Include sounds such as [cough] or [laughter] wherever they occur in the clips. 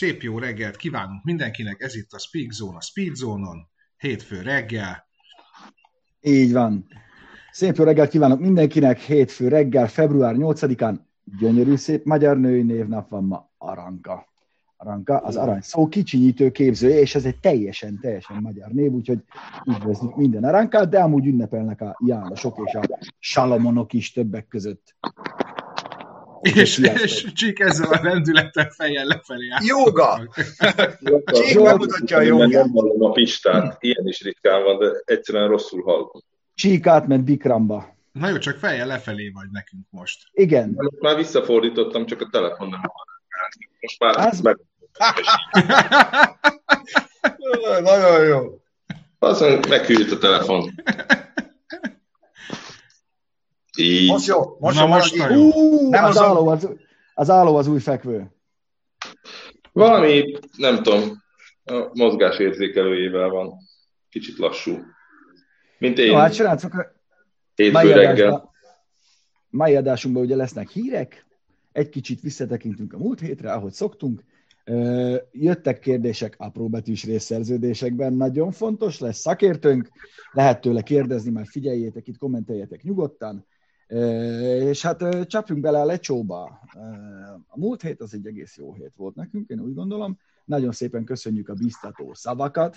Szép jó reggelt kívánunk mindenkinek, ez itt a Speak Zone a Speed Zone-on, hétfő reggel. Így van. Szép jó reggelt kívánok mindenkinek, hétfő reggel, február 8-án, gyönyörű szép magyar női névnap van ma, Aranka. Aranka, az arany szó kicsinyítő képzője, és ez egy teljesen, teljesen magyar név, úgyhogy üdvözlünk minden Arankát, de amúgy ünnepelnek a Jánosok és a Salamonok is többek között. És, és Csík ezzel a lendülettel fejjel lefelé áll. Jóga! Csík bemutatja a jogát. Nem hallom a pistát, ilyen is ritkán van, de egyszerűen rosszul hallom. Csík átment Bikramba. Na jó, csak fejjel lefelé vagy nekünk most. Igen. Most már visszafordítottam, csak a telefon nem. Most már Az- meg... [laughs] Nagyon jó. Azon meghűlt a telefon. Így. Most jó. Most Na jó, most nagyon jó. Ú, Nem az, az a- álló az, az álló az új fekvő. Valami, nem tudom, a mozgásérzékelőjével van. Kicsit lassú. Mint én, Jó, hát srácok, a hétfő mai reggel. mai adásunkban ugye lesznek hírek, egy kicsit visszatekintünk a múlt hétre, ahogy szoktunk. Jöttek kérdések apróbetűs részszerződésekben, nagyon fontos, lesz szakértőnk, lehet tőle kérdezni, már figyeljétek itt, kommenteljetek nyugodtan. És hát csapjunk bele a lecsóba. A múlt hét az egy egész jó hét volt nekünk, én úgy gondolom. Nagyon szépen köszönjük a biztató szavakat,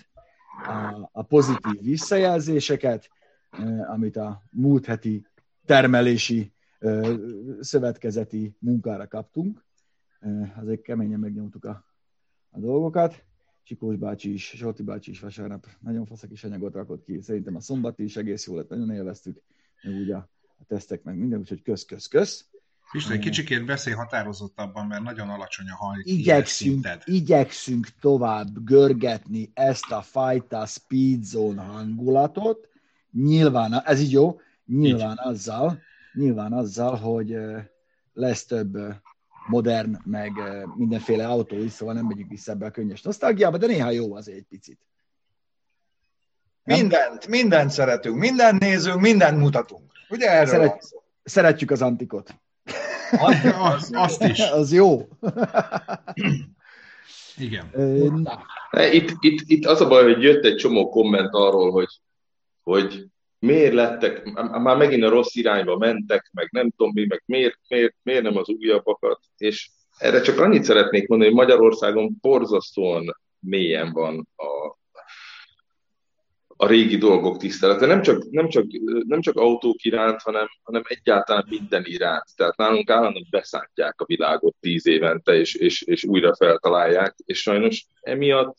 a, a pozitív visszajelzéseket, amit a múlt heti termelési szövetkezeti munkára kaptunk. Azért keményen megnyomtuk a, a dolgokat. Csikós bácsi is, Zsolti bácsi is vasárnap nagyon faszak is anyagot rakott ki. Szerintem a szombati is egész jó lett, nagyon élveztük. A, a tesztek meg minden, úgyhogy kösz, kösz, kösz. Isten, kicsikét beszélj határozottabban, mert nagyon alacsony a haj Igyekszünk, igyekszünk tovább görgetni ezt a fajta speed zone hangulatot. Nyilván, ez így jó, nyilván azzal, nyilván azzal, hogy lesz több modern, meg mindenféle autó is, szóval nem megyünk vissza ebbe a könnyes nosztalgiába, de néha jó azért egy picit. Nem? Mindent, mindent szeretünk, mindent nézünk, mindent mutatunk. Ugye erről Szeret- van? Szeretjük az antikot. Az, [laughs] azt is. Az jó. Igen. Itt, itt, itt az a baj, hogy jött egy csomó komment arról, hogy, hogy miért lettek, már megint a rossz irányba mentek, meg nem tudom mi, meg miért, miért, miért nem az újabbakat. És erre csak annyit szeretnék mondani, hogy Magyarországon borzasztóan mélyen van a, a régi dolgok tisztelete. Nem csak, nem csak, nem csak autók iránt, hanem, hanem egyáltalán minden iránt. Tehát nálunk állandóan beszántják a világot tíz évente, és, és, és újra feltalálják, és sajnos emiatt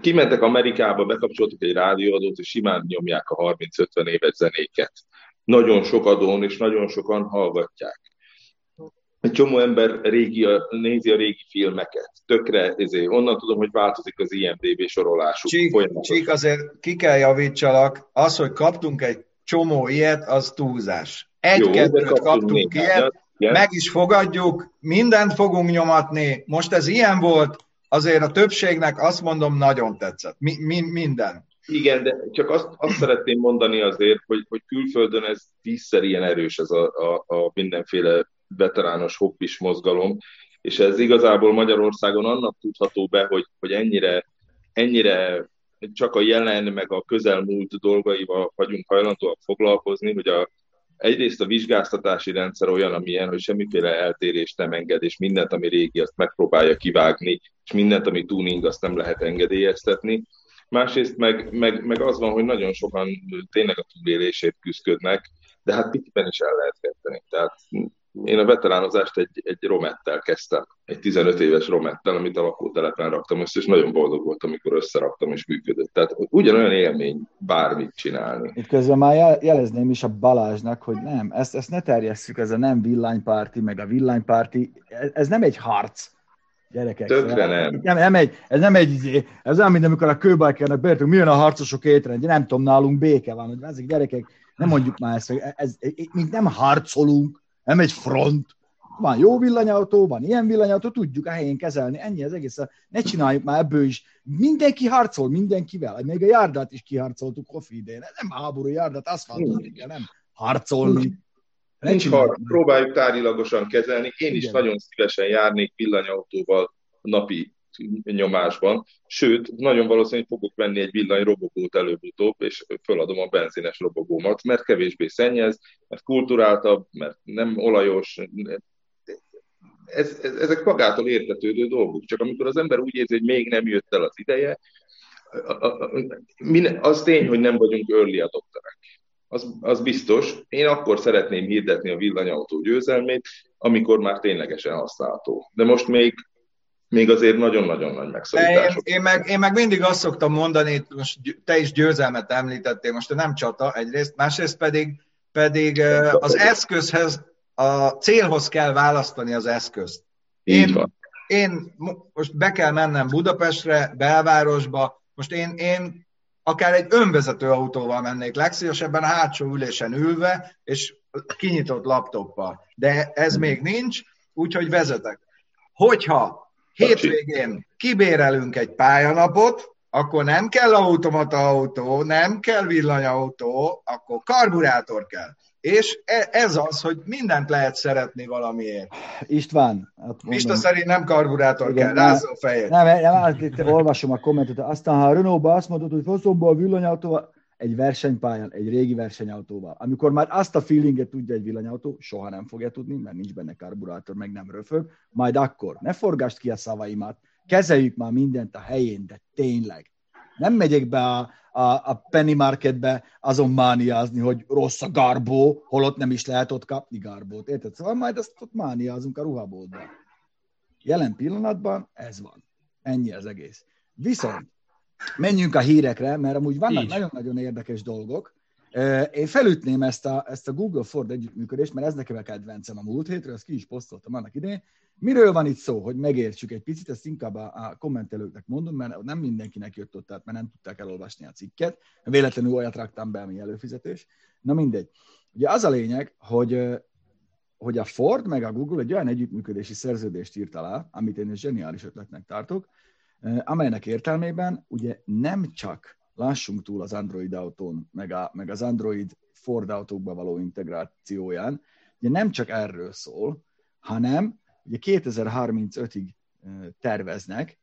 kimentek Amerikába, bekapcsoltak egy rádióadót, és simán nyomják a 30-50 éves zenéket. Nagyon sok adón, és nagyon sokan hallgatják. Egy csomó ember régi, nézi a régi filmeket. Tökre, ezért, onnan tudom, hogy változik az IMDB sorolásuk. Csík. Csík, azért ki kell javítsalak, az, hogy kaptunk egy csomó ilyet, az túlzás. Egy-kettőt kaptunk kaptunk néhányat, ilyet, igen. meg is fogadjuk, mindent fogunk nyomatni. Most ez ilyen volt, azért a többségnek azt mondom, nagyon tetszett. Mi, mi, minden. Igen, de csak azt, azt szeretném mondani azért, hogy, hogy külföldön ez tízszer ilyen erős ez a, a, a mindenféle veterános hobbis mozgalom, és ez igazából Magyarországon annak tudható be, hogy, hogy ennyire, ennyire csak a jelen meg a közelmúlt dolgaival vagyunk hajlandóak foglalkozni, hogy a, egyrészt a vizsgáztatási rendszer olyan, amilyen, hogy semmiféle eltérést nem enged, és mindent, ami régi, azt megpróbálja kivágni, és mindent, ami tuning, azt nem lehet engedélyeztetni. Másrészt meg, meg, meg az van, hogy nagyon sokan tényleg a túlélését küzdködnek, de hát piciben is el lehet kezdeni. Tehát én a veteránozást egy, egy romettel kezdtem, egy 15 éves romettel, amit a lakótelepen raktam össze, és nagyon boldog voltam, amikor összeraktam és működött. Tehát ugyanolyan élmény bármit csinálni. Itt közben már jel- jelezném is a Balázsnak, hogy nem, ezt, ezt ne terjesszük, ez a nem villanypárti, meg a villanypárti, ez, ez nem egy harc, gyerekek. Tökre nem. nem, nem egy, ez nem egy, ez nem, mint amikor a kőbajkernek beértünk, milyen a harcosok étrendje, nem tudom, nálunk béke van, hogy ezek gyerekek, nem mondjuk már ezt, hogy ez, ez, mint nem harcolunk, nem egy front, van jó villanyautó, van ilyen villanyautó, tudjuk a helyén kezelni, ennyi az egész. Ne csináljuk már ebből is. Mindenki harcol mindenkivel, még a járdát is kiharcoltuk Kofi idén. Ez nem háború járdát, aszfaltot kell, nem harcolni. Ne Nincs harc, próbáljuk tárgyilagosan kezelni. Én is Igen. nagyon szívesen járnék villanyautóval napi nyomásban, sőt, nagyon valószínű, hogy fogok venni egy villanyrobogót előbb-utóbb, és föladom a benzines robogómat, mert kevésbé szennyez, mert kulturáltabb, mert nem olajos, ez, ez, ezek magától értetődő dolgok. Csak amikor az ember úgy érzi, hogy még nem jött el az ideje, az tény, hogy nem vagyunk early adopterek. Az, az biztos. Én akkor szeretném hirdetni a villanyautó győzelmét, amikor már ténylegesen használható. De most még még azért nagyon-nagyon nagy megszorítások. Én, én, meg, én meg mindig azt szoktam mondani, most te is győzelmet említettél, most nem csata egyrészt, másrészt pedig, pedig az eszközhez, a célhoz kell választani az eszközt. Én, van. én most be kell mennem Budapestre, belvárosba, most én, én akár egy önvezető autóval mennék legszívesebben a hátsó ülésen ülve, és kinyitott laptoppal. De ez még nincs, úgyhogy vezetek. Hogyha hétvégén kibérelünk egy pályanapot, akkor nem kell automata autó, nem kell villanyautó, akkor karburátor kell. És e, ez az, hogy mindent lehet szeretni valamiért. István. Hát Isten szerint nem karburátor igen, kell, rázza a fejed. Nem, nem, nem, itt olvasom a kommentet. Aztán, ha a Renault-ba azt mondod, hogy faszomból a villanyautóval, egy versenypályán, egy régi versenyautóval. Amikor már azt a feelinget tudja egy villanyautó, soha nem fogja tudni, mert nincs benne karburátor, meg nem röfög, majd akkor ne forgást ki a szavaimat, kezeljük már mindent a helyén, de tényleg. Nem megyek be a, a, a Penny Marketbe azon mániázni, hogy rossz a garbó, holott nem is lehet ott kapni garbót, érted? Szóval majd azt ott mániázunk a ruhaboltban. Jelen pillanatban ez van. Ennyi az egész. Viszont menjünk a hírekre, mert amúgy vannak nagyon-nagyon érdekes dolgok. Én felütném ezt a, ezt a Google Ford együttműködést, mert ez nekem a kedvencem a múlt hétről, ezt ki is posztoltam annak idején. Miről van itt szó, hogy megértsük egy picit, ezt inkább a, a kommentelőknek mondom, mert nem mindenkinek jött ott, tehát mert nem tudták elolvasni a cikket. Véletlenül olyat raktam be, ami előfizetés. Na mindegy. Ugye az a lényeg, hogy, hogy a Ford meg a Google egy olyan együttműködési szerződést írt alá, amit én egy zseniális ötletnek tartok, amelynek értelmében ugye nem csak lássunk túl az Android autón, meg, a, meg az Android Ford autókba való integrációján, ugye nem csak erről szól, hanem ugye 2035-ig terveznek,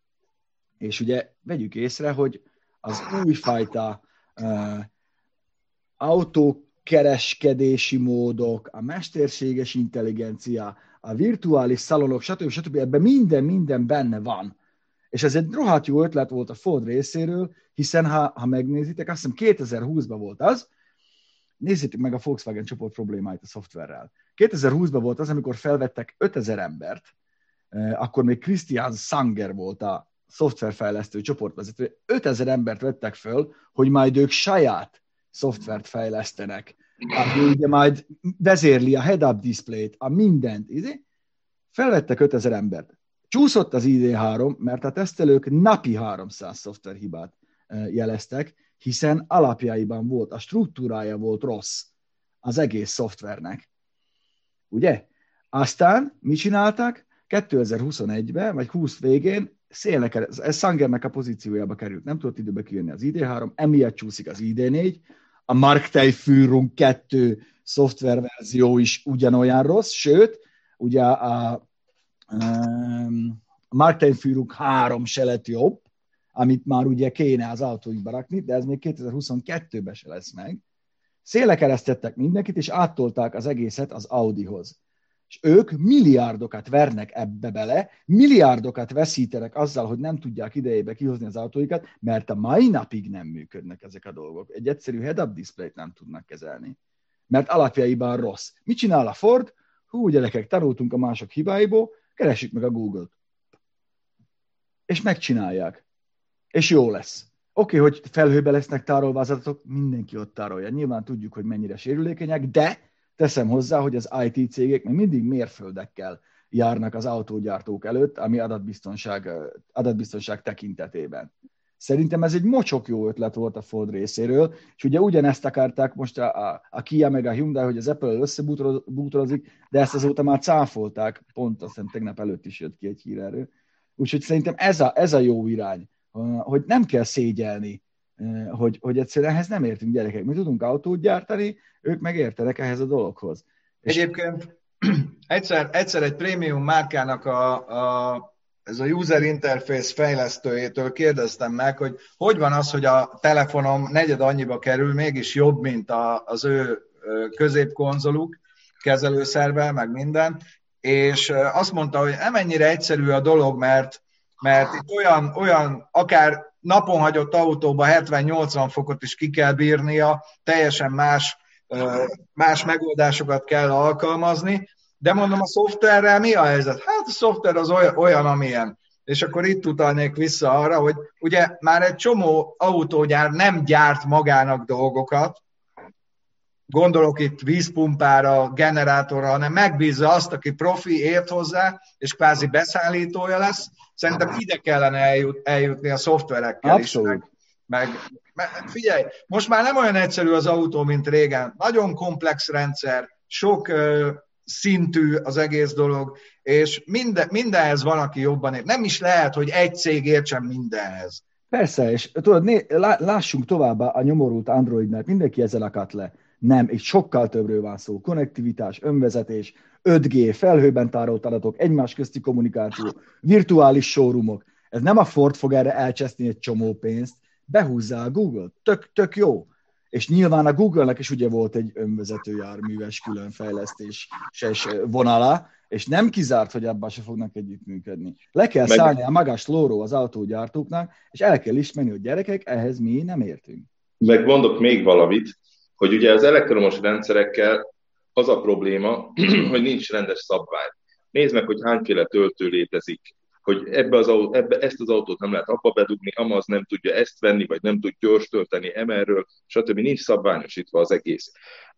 és ugye vegyük észre, hogy az újfajta uh, autókereskedési módok, a mesterséges intelligencia, a virtuális szalonok, stb. stb. ebben minden, minden benne van. És ez egy rohadt jó ötlet volt a Ford részéről, hiszen ha, ha megnézitek, azt hiszem 2020-ban volt az, nézzétek meg a Volkswagen csoport problémáit a szoftverrel. 2020-ban volt az, amikor felvettek 5000 embert, eh, akkor még Christian Sanger volt a szoftverfejlesztő csoportvezető. 5000 embert vettek föl, hogy majd ők saját szoftvert fejlesztenek, ami ugye majd vezérli a head-up display-t, a mindent. Izé? Felvettek 5000 embert. Csúszott az ID3, mert a tesztelők napi 300 szoftverhibát jeleztek, hiszen alapjaiban volt, a struktúrája volt rossz az egész szoftvernek. Ugye? Aztán mit csináltak? 2021-ben, vagy 20 végén szélnek, ez Sangernek a pozíciójába került, nem tudott időbe kijönni az ID3, emiatt csúszik az ID4, a Marktei Führung 2 szoftververzió is ugyanolyan rossz, sőt, ugye a Martin Füruk 3 se lett jobb, amit már ugye kéne az autóikba rakni, de ez még 2022-ben se lesz meg. Szélekeresztettek mindenkit, és áttolták az egészet az Audihoz. És ők milliárdokat vernek ebbe bele, milliárdokat veszítenek azzal, hogy nem tudják idejébe kihozni az autóikat, mert a mai napig nem működnek ezek a dolgok. Egy egyszerű head-up display-t nem tudnak kezelni, mert alapjaiban rossz. Mit csinál a Ford? Hú, gyerekek, tanultunk a mások hibáiból, Keresik meg a Google-t. És megcsinálják. És jó lesz. Oké, okay, hogy felhőbe lesznek tárolva az adatok, mindenki ott tárolja. Nyilván tudjuk, hogy mennyire sérülékenyek, de teszem hozzá, hogy az IT cégek még mindig mérföldekkel járnak az autógyártók előtt, ami adatbiztonság, adatbiztonság tekintetében. Szerintem ez egy mocsok jó ötlet volt a Ford részéről, és ugye ugyanezt akarták most a, a, a Kia meg a Hyundai, hogy az Apple összebútorozik, de ezt azóta már cáfolták, pont azt hiszem tegnap előtt is jött ki egy hír erről. Úgyhogy szerintem ez a, ez a jó irány, hogy nem kell szégyelni, hogy, hogy egyszerűen ehhez nem értünk gyerekek. Mi tudunk autót gyártani, ők meg értenek ehhez a dologhoz. Egyébként [clears throat] egyszer, egyszer egy prémium márkának a, a ez a user interface fejlesztőjétől kérdeztem meg, hogy hogy van az, hogy a telefonom negyed annyiba kerül, mégis jobb, mint a, az ő középkonzoluk, kezelőszerve, meg minden, és azt mondta, hogy nem egyszerű a dolog, mert, mert itt olyan, olyan akár napon hagyott autóba 70-80 fokot is ki kell bírnia, teljesen más, más megoldásokat kell alkalmazni, de mondom, a szoftverrel mi a helyzet? Hát a szoftver az olyan, olyan amilyen. És akkor itt utalnék vissza arra, hogy ugye már egy csomó autógyár nem gyárt magának dolgokat, gondolok itt vízpumpára, generátorra, hanem megbízza azt, aki profi, ért hozzá, és kvázi beszállítója lesz. Szerintem ide kellene eljut, eljutni a szoftverekkel Abszolút. is. Meg, meg, figyelj, most már nem olyan egyszerű az autó, mint régen. Nagyon komplex rendszer, sok szintű az egész dolog, és minden, mindenhez van, aki jobban ért. Nem is lehet, hogy egy cég értsen mindenhez. Persze, és tudod, né, lássunk továbbá a nyomorult Androidnál, mindenki ezzel akadt le. Nem, egy sokkal többről van szó. Konnektivitás, önvezetés, 5G, felhőben tárolt adatok, egymás közti kommunikáció, virtuális showroomok. Ez nem a Ford fog erre elcseszni egy csomó pénzt, behúzzá a Google, tök, tök jó. És nyilván a Google-nek is ugye volt egy önvezető járműves különfejlesztés vonala, és nem kizárt, hogy abban se fognak együttműködni. Le kell Meg... szállni a magas lóró az autógyártóknak, és el kell ismerni, hogy gyerekek, ehhez mi nem értünk. Meg mondok még valamit, hogy ugye az elektromos rendszerekkel az a probléma, [clears throat] hogy nincs rendes szabvány. Nézd meg, hogy hányféle töltő létezik, hogy ebbe az, ebbe, ezt az autót nem lehet abba bedugni, amaz nem tudja ezt venni, vagy nem tud gyors tölteni emerről, stb. Nincs szabványosítva az egész.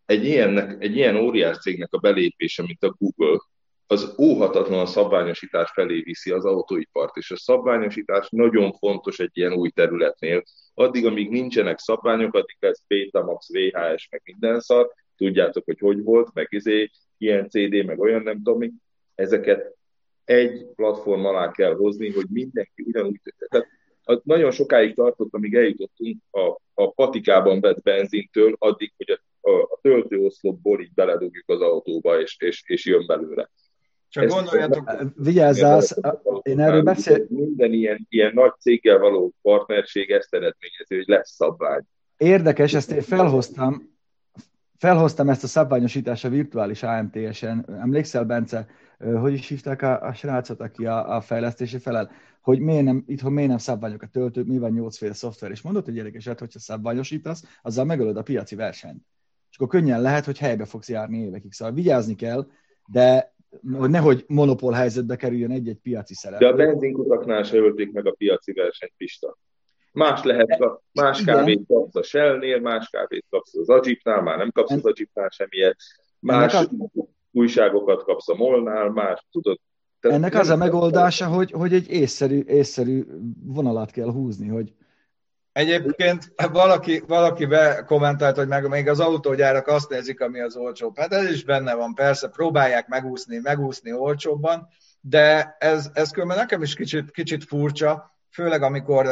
Egy, ilyennek, egy ilyen óriás cégnek a belépése, mint a Google, az óhatatlan a szabványosítás felé viszi az autóipart, és a szabványosítás nagyon fontos egy ilyen új területnél. Addig, amíg nincsenek szabványok, addig lesz Betamax, VHS, meg minden szar, tudjátok, hogy hogy volt, meg izé, ilyen CD, meg olyan nem tudom mi, ezeket egy platform alá kell hozni, hogy mindenki ugyanúgy, tehát nagyon sokáig tartott, amíg eljutottunk a, a patikában vett benzintől, addig, hogy a, a, a töltőoszlopból így beledugjuk az autóba, és, és, és jön belőle. Csak Ezt gondoljatok... Vigyázzál, én erről beszél... Minden ilyen, ilyen nagy céggel való partnerség ezt eredményezi, hogy lesz szabvány. Érdekes, ezt én felhoztam, felhoztam ezt a szabványosítást a virtuális AMTS-en. Emlékszel, Bence, hogy is hívták a, a srácot, aki a, a fejlesztési felel, hogy miért nem, itthon miért nem szabványok a töltő, mi van nyolcféle szoftver, és mondott, hogy érdekeset, hogyha szabványosítasz, azzal megölöd a piaci versenyt. És akkor könnyen lehet, hogy helybe fogsz járni évekig. Szóval vigyázni kell, de hogy nehogy monopól helyzetbe kerüljön egy-egy piaci szereplő. De a benzinkutaknál se ölték meg a piaci versenyt, Pista. Más lehet, más Igen. kávét kapsz a Shell-nél, más kávét kapsz az Ajipnál, már nem kapsz az Ajipnál semmiet, más a... újságokat kapsz a Molnál, más, tudod? Tehát Ennek az a megoldása, hogy, hogy egy észszerű, észszerű vonalat kell húzni, hogy Egyébként valaki, valaki bekommentált, hogy meg még az autógyárak azt nézik, ami az olcsóbb. Hát ez is benne van, persze, próbálják megúszni, megúszni olcsóbban, de ez, ez különben nekem is kicsit, kicsit furcsa, főleg amikor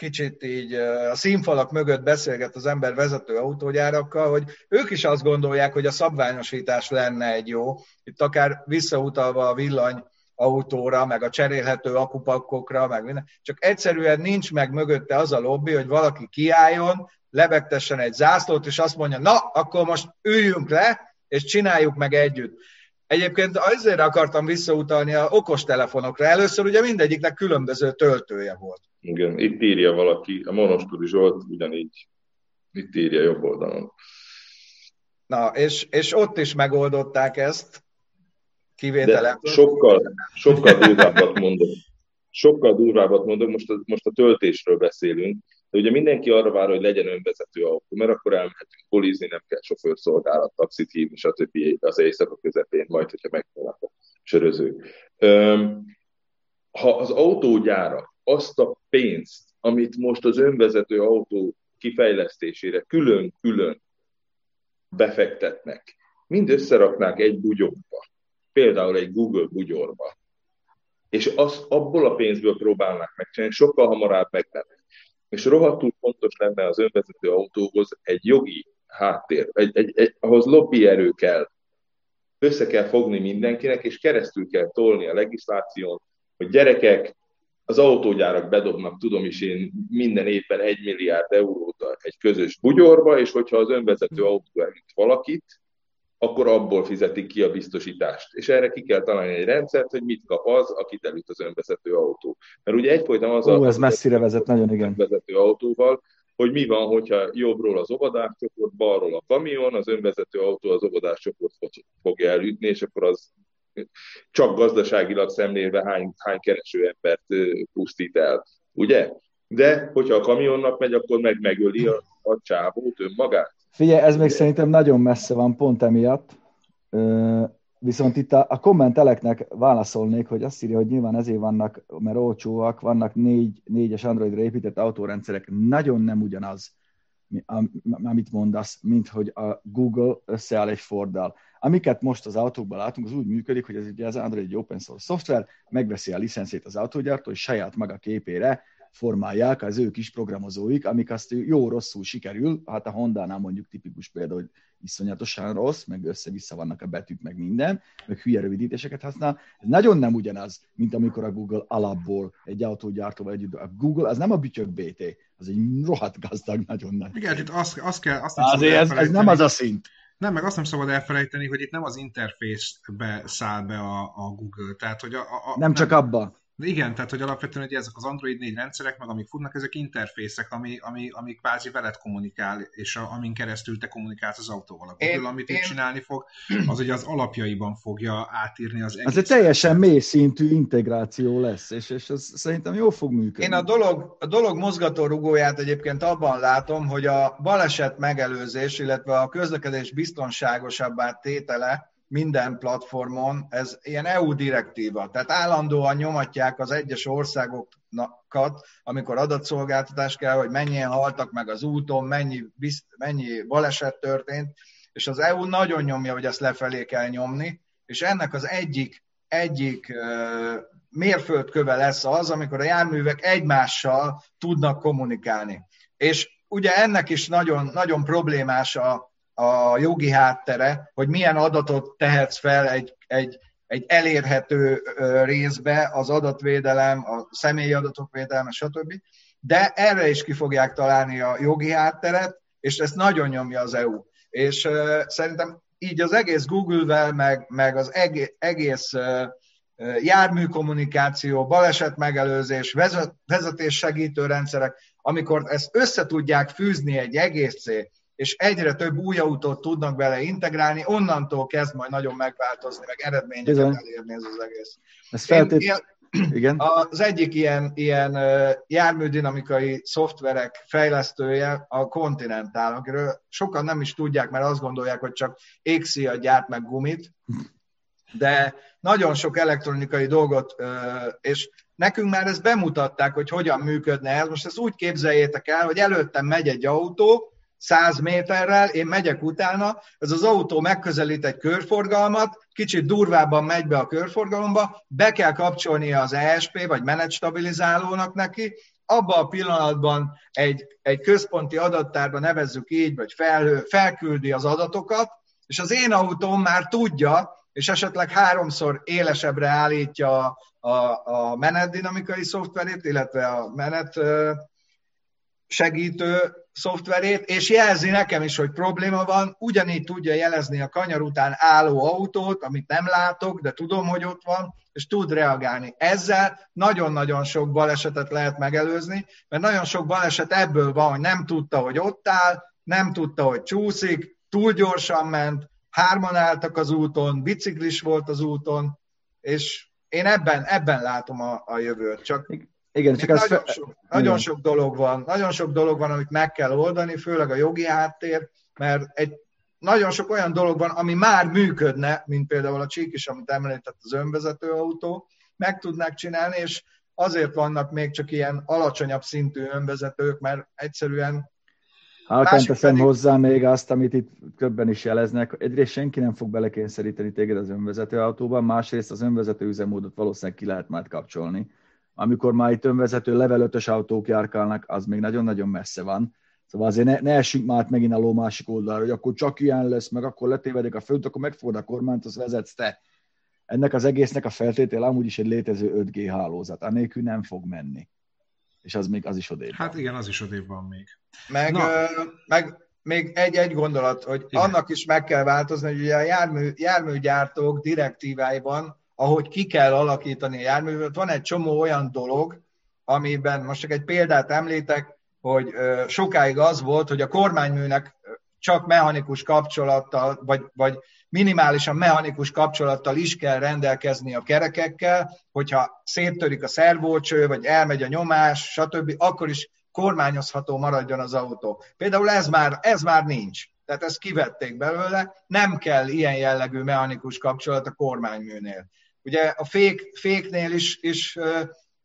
kicsit így a színfalak mögött beszélget az ember vezető autógyárakkal, hogy ők is azt gondolják, hogy a szabványosítás lenne egy jó. Itt akár visszautalva a villany autóra, meg a cserélhető akupakkokra, meg minden. Csak egyszerűen nincs meg mögötte az a lobby, hogy valaki kiálljon, lebegtessen egy zászlót, és azt mondja, na, akkor most üljünk le, és csináljuk meg együtt. Egyébként azért akartam visszautalni a okostelefonokra. Először ugye mindegyiknek különböző töltője volt. Igen, itt írja valaki, a Monostúri Zsolt ugyanígy, itt írja jobb oldalon. Na, és, és ott is megoldották ezt, kivételem. Sokkal, sokkal durvábbat mondok. Sokkal durvábbat mondok, most a, most a töltésről beszélünk, de ugye mindenki arra vár, hogy legyen önvezető autó, mert akkor elmehetünk polizni, nem kell sofőrszolgálat, taxit hívni, stb. az éjszaka közepén, majd, hogyha megtalálnak a söröző. Ha az autógyára azt a pénzt, amit most az önvezető autó kifejlesztésére külön-külön befektetnek, mind összeraknák egy bugyokba, például egy Google bugyorba, és azt abból a pénzből próbálnák megcsinálni, sokkal hamarabb meglenne. És rohadtul fontos lenne az önvezető autóhoz egy jogi háttér, egy, egy, egy, ahhoz lobby erő kell, össze kell fogni mindenkinek, és keresztül kell tolni a legisláción, hogy gyerekek, az autógyárak bedobnak, tudom is én, minden évben egy milliárd eurót egy közös bugyorba, és hogyha az önvezető autó elüt valakit, akkor abból fizetik ki a biztosítást. És erre ki kell találni egy rendszert, hogy mit kap az, akit elüt az önvezető autó. Mert ugye egyfolytában az Ó, ez messzire vezet, nagyon igen. Önvezető autóval, hogy mi van, hogyha jobbról az óvodás csoport, balról a kamion, az önvezető autó az óvodás csoport fogja elütni, és akkor az csak gazdaságilag szemlélve hány, hány kereső embert pusztít el, ugye? De hogyha a kamionnak megy, akkor meg megöli a, a csávót önmagát. Figyelj, ez még szerintem nagyon messze van pont emiatt. Viszont itt a, a kommenteleknek válaszolnék, hogy azt írja, hogy nyilván ezért vannak, mert olcsóak, vannak négy, négyes Androidra épített autórendszerek. Nagyon nem ugyanaz, amit mondasz, mint hogy a Google összeáll egy Forddal. Amiket most az autókban látunk, az úgy működik, hogy ez ugye az Android egy open source szoftver, megveszi a licenszét az autógyártó, és saját maga képére formálják az ő kis programozóik, amik azt jó-rosszul sikerül, hát a Honda-nál mondjuk tipikus példa, hogy iszonyatosan rossz, meg össze-vissza vannak a betűk, meg minden, meg hülye rövidítéseket használ. Ez nagyon nem ugyanaz, mint amikor a Google alapból egy autógyártóval együtt. A Google az nem a bütyök BT, az egy rohadt gazdag, nagyon nagy. Igen, itt azt, azt kell, azt nem Azért ez, ez, nem az a szint. Nem, meg azt nem szabad elfelejteni, hogy itt nem az interfészbe száll be a, a Google. Tehát, hogy a, a, nem, nem csak abba. De igen, tehát hogy alapvetően hogy ezek az Android 4 rendszerek, meg amik futnak, ezek interfészek, ami, ami, ami kvázi veled kommunikál, és a, amin keresztül te kommunikálsz az autóval. A Google, én, amit én... itt csinálni fog, az ugye az alapjaiban fogja átírni az egész. Ez egy teljesen mély szintű integráció lesz, és, és ez szerintem jól fog működni. Én a dolog, a dolog mozgató rugóját egyébként abban látom, hogy a baleset megelőzés, illetve a közlekedés biztonságosabbá tétele, minden platformon, ez ilyen EU direktíva, tehát állandóan nyomatják az egyes országokat, amikor adatszolgáltatás kell, hogy mennyien haltak meg az úton, mennyi, bizt, mennyi baleset történt, és az EU nagyon nyomja, hogy ezt lefelé kell nyomni, és ennek az egyik, egyik mérföldköve lesz az, amikor a járművek egymással tudnak kommunikálni. És ugye ennek is nagyon, nagyon problémás a, a jogi háttere, hogy milyen adatot tehetsz fel egy, egy, egy elérhető részbe, az adatvédelem, a személyi adatok védelme, stb. De erre is ki fogják találni a jogi hátteret, és ezt nagyon nyomja az EU. És szerintem így az egész Google-vel, meg, meg az egész, egész uh, járműkommunikáció, baleset megelőzés, vezet, vezetés segítő rendszerek, amikor ezt össze tudják fűzni egy egészé, és egyre több új autót tudnak bele integrálni, onnantól kezd majd nagyon megváltozni, meg eredményeket Bizony. elérni ez az egész. Ez feltét... Én, [clears throat] igen. Az egyik ilyen, ilyen járműdinamikai szoftverek fejlesztője a Continental, akiről sokan nem is tudják, mert azt gondolják, hogy csak a gyárt meg gumit, de nagyon sok elektronikai dolgot, és nekünk már ezt bemutatták, hogy hogyan működne ez. Most ezt úgy képzeljétek el, hogy előttem megy egy autó, 100 méterrel, én megyek utána, ez az autó megközelít egy körforgalmat, kicsit durvábban megy be a körforgalomba, be kell kapcsolnia az ESP, vagy menetstabilizálónak neki, abban a pillanatban egy, egy központi adattárba nevezzük így, vagy felhő, felküldi az adatokat, és az én autóm már tudja, és esetleg háromszor élesebbre állítja a, a, a menetdinamikai szoftverét, illetve a menet segítő szoftverét, és jelzi nekem is, hogy probléma van, ugyanígy tudja jelezni a kanyar után álló autót, amit nem látok, de tudom, hogy ott van, és tud reagálni. Ezzel nagyon-nagyon sok balesetet lehet megelőzni, mert nagyon sok baleset ebből van, hogy nem tudta, hogy ott áll, nem tudta, hogy csúszik, túl gyorsan ment, hárman álltak az úton, biciklis volt az úton, és én ebben, ebben látom a, a jövőt. Csak igen, csak nagyon, fe... sok, nagyon sok dolog van, nagyon sok dolog van, amit meg kell oldani, főleg a jogi háttér, mert egy nagyon sok olyan dolog van, ami már működne, mint például a csík is, amit említett az önvezető autó, meg tudnák csinálni, és azért vannak még csak ilyen alacsonyabb szintű önvezetők, mert egyszerűen Halkán teszem pedig... hozzá még azt, amit itt többen is jeleznek. Egyrészt senki nem fog belekényszeríteni téged az önvezető autóban, másrészt az önvezető üzemmódot valószínűleg ki lehet majd kapcsolni amikor már itt önvezető level 5 autók járkálnak, az még nagyon-nagyon messze van. Szóval azért ne, ne essünk már megint a ló másik oldalra, hogy akkor csak ilyen lesz, meg akkor letévedik a főt, akkor megfogod a kormányt, az vezetsz te. ennek az egésznek a feltétele amúgy is egy létező 5G hálózat, anélkül nem fog menni. És az még az is odébb. Hát igen, az is odébb van még. Meg, ö, meg még egy-egy gondolat, hogy igen. annak is meg kell változni, hogy ugye a jármű, járműgyártók direktíváiban, ahogy ki kell alakítani a járművet, van egy csomó olyan dolog, amiben most csak egy példát említek, hogy sokáig az volt, hogy a kormányműnek csak mechanikus kapcsolattal, vagy, vagy minimálisan mechanikus kapcsolattal is kell rendelkezni a kerekekkel, hogyha széttörik a szervócső, vagy elmegy a nyomás, stb., akkor is kormányozható maradjon az autó. Például ez már, ez már nincs. Tehát ezt kivették belőle, nem kell ilyen jellegű mechanikus kapcsolat a kormányműnél. Ugye a fék, féknél is, is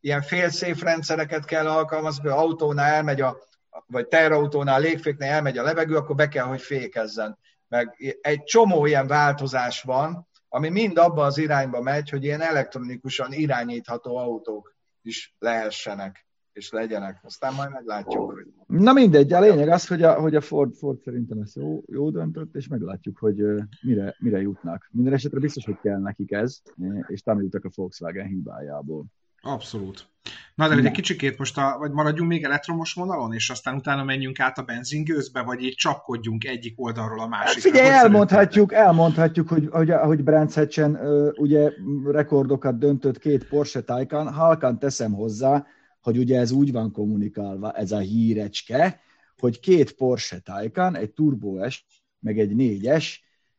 ilyen félszéf rendszereket kell alkalmazni, hogy autónál elmegy a, vagy terautónál, légféknél elmegy a levegő, akkor be kell, hogy fékezzen meg egy csomó ilyen változás van, ami mind abba az irányba megy, hogy ilyen elektronikusan irányítható autók is lehessenek és legyenek. Aztán majd meglátjuk, hogy... Na mindegy, a lényeg az, hogy a, hogy a Ford, Ford szerintem ezt jó, jó döntött, és meglátjuk, hogy mire, mire jutnak. Minden esetre biztos, hogy kell nekik ez, és tanultak a Volkswagen hibájából. Abszolút. Na de hogy egy kicsikét most, a, vagy maradjunk még elektromos vonalon, és aztán utána menjünk át a benzingőzbe, vagy így csapkodjunk egyik oldalról a másikra. Hát figyelj, elmondhatjuk, elmondhatjuk, hogy, hogy, hogy Brands Hatchen ugye rekordokat döntött két Porsche Taycan, halkan teszem hozzá, hogy ugye ez úgy van kommunikálva, ez a hírecske, hogy két Porsche Taycan, egy Turbo S, meg egy 4S,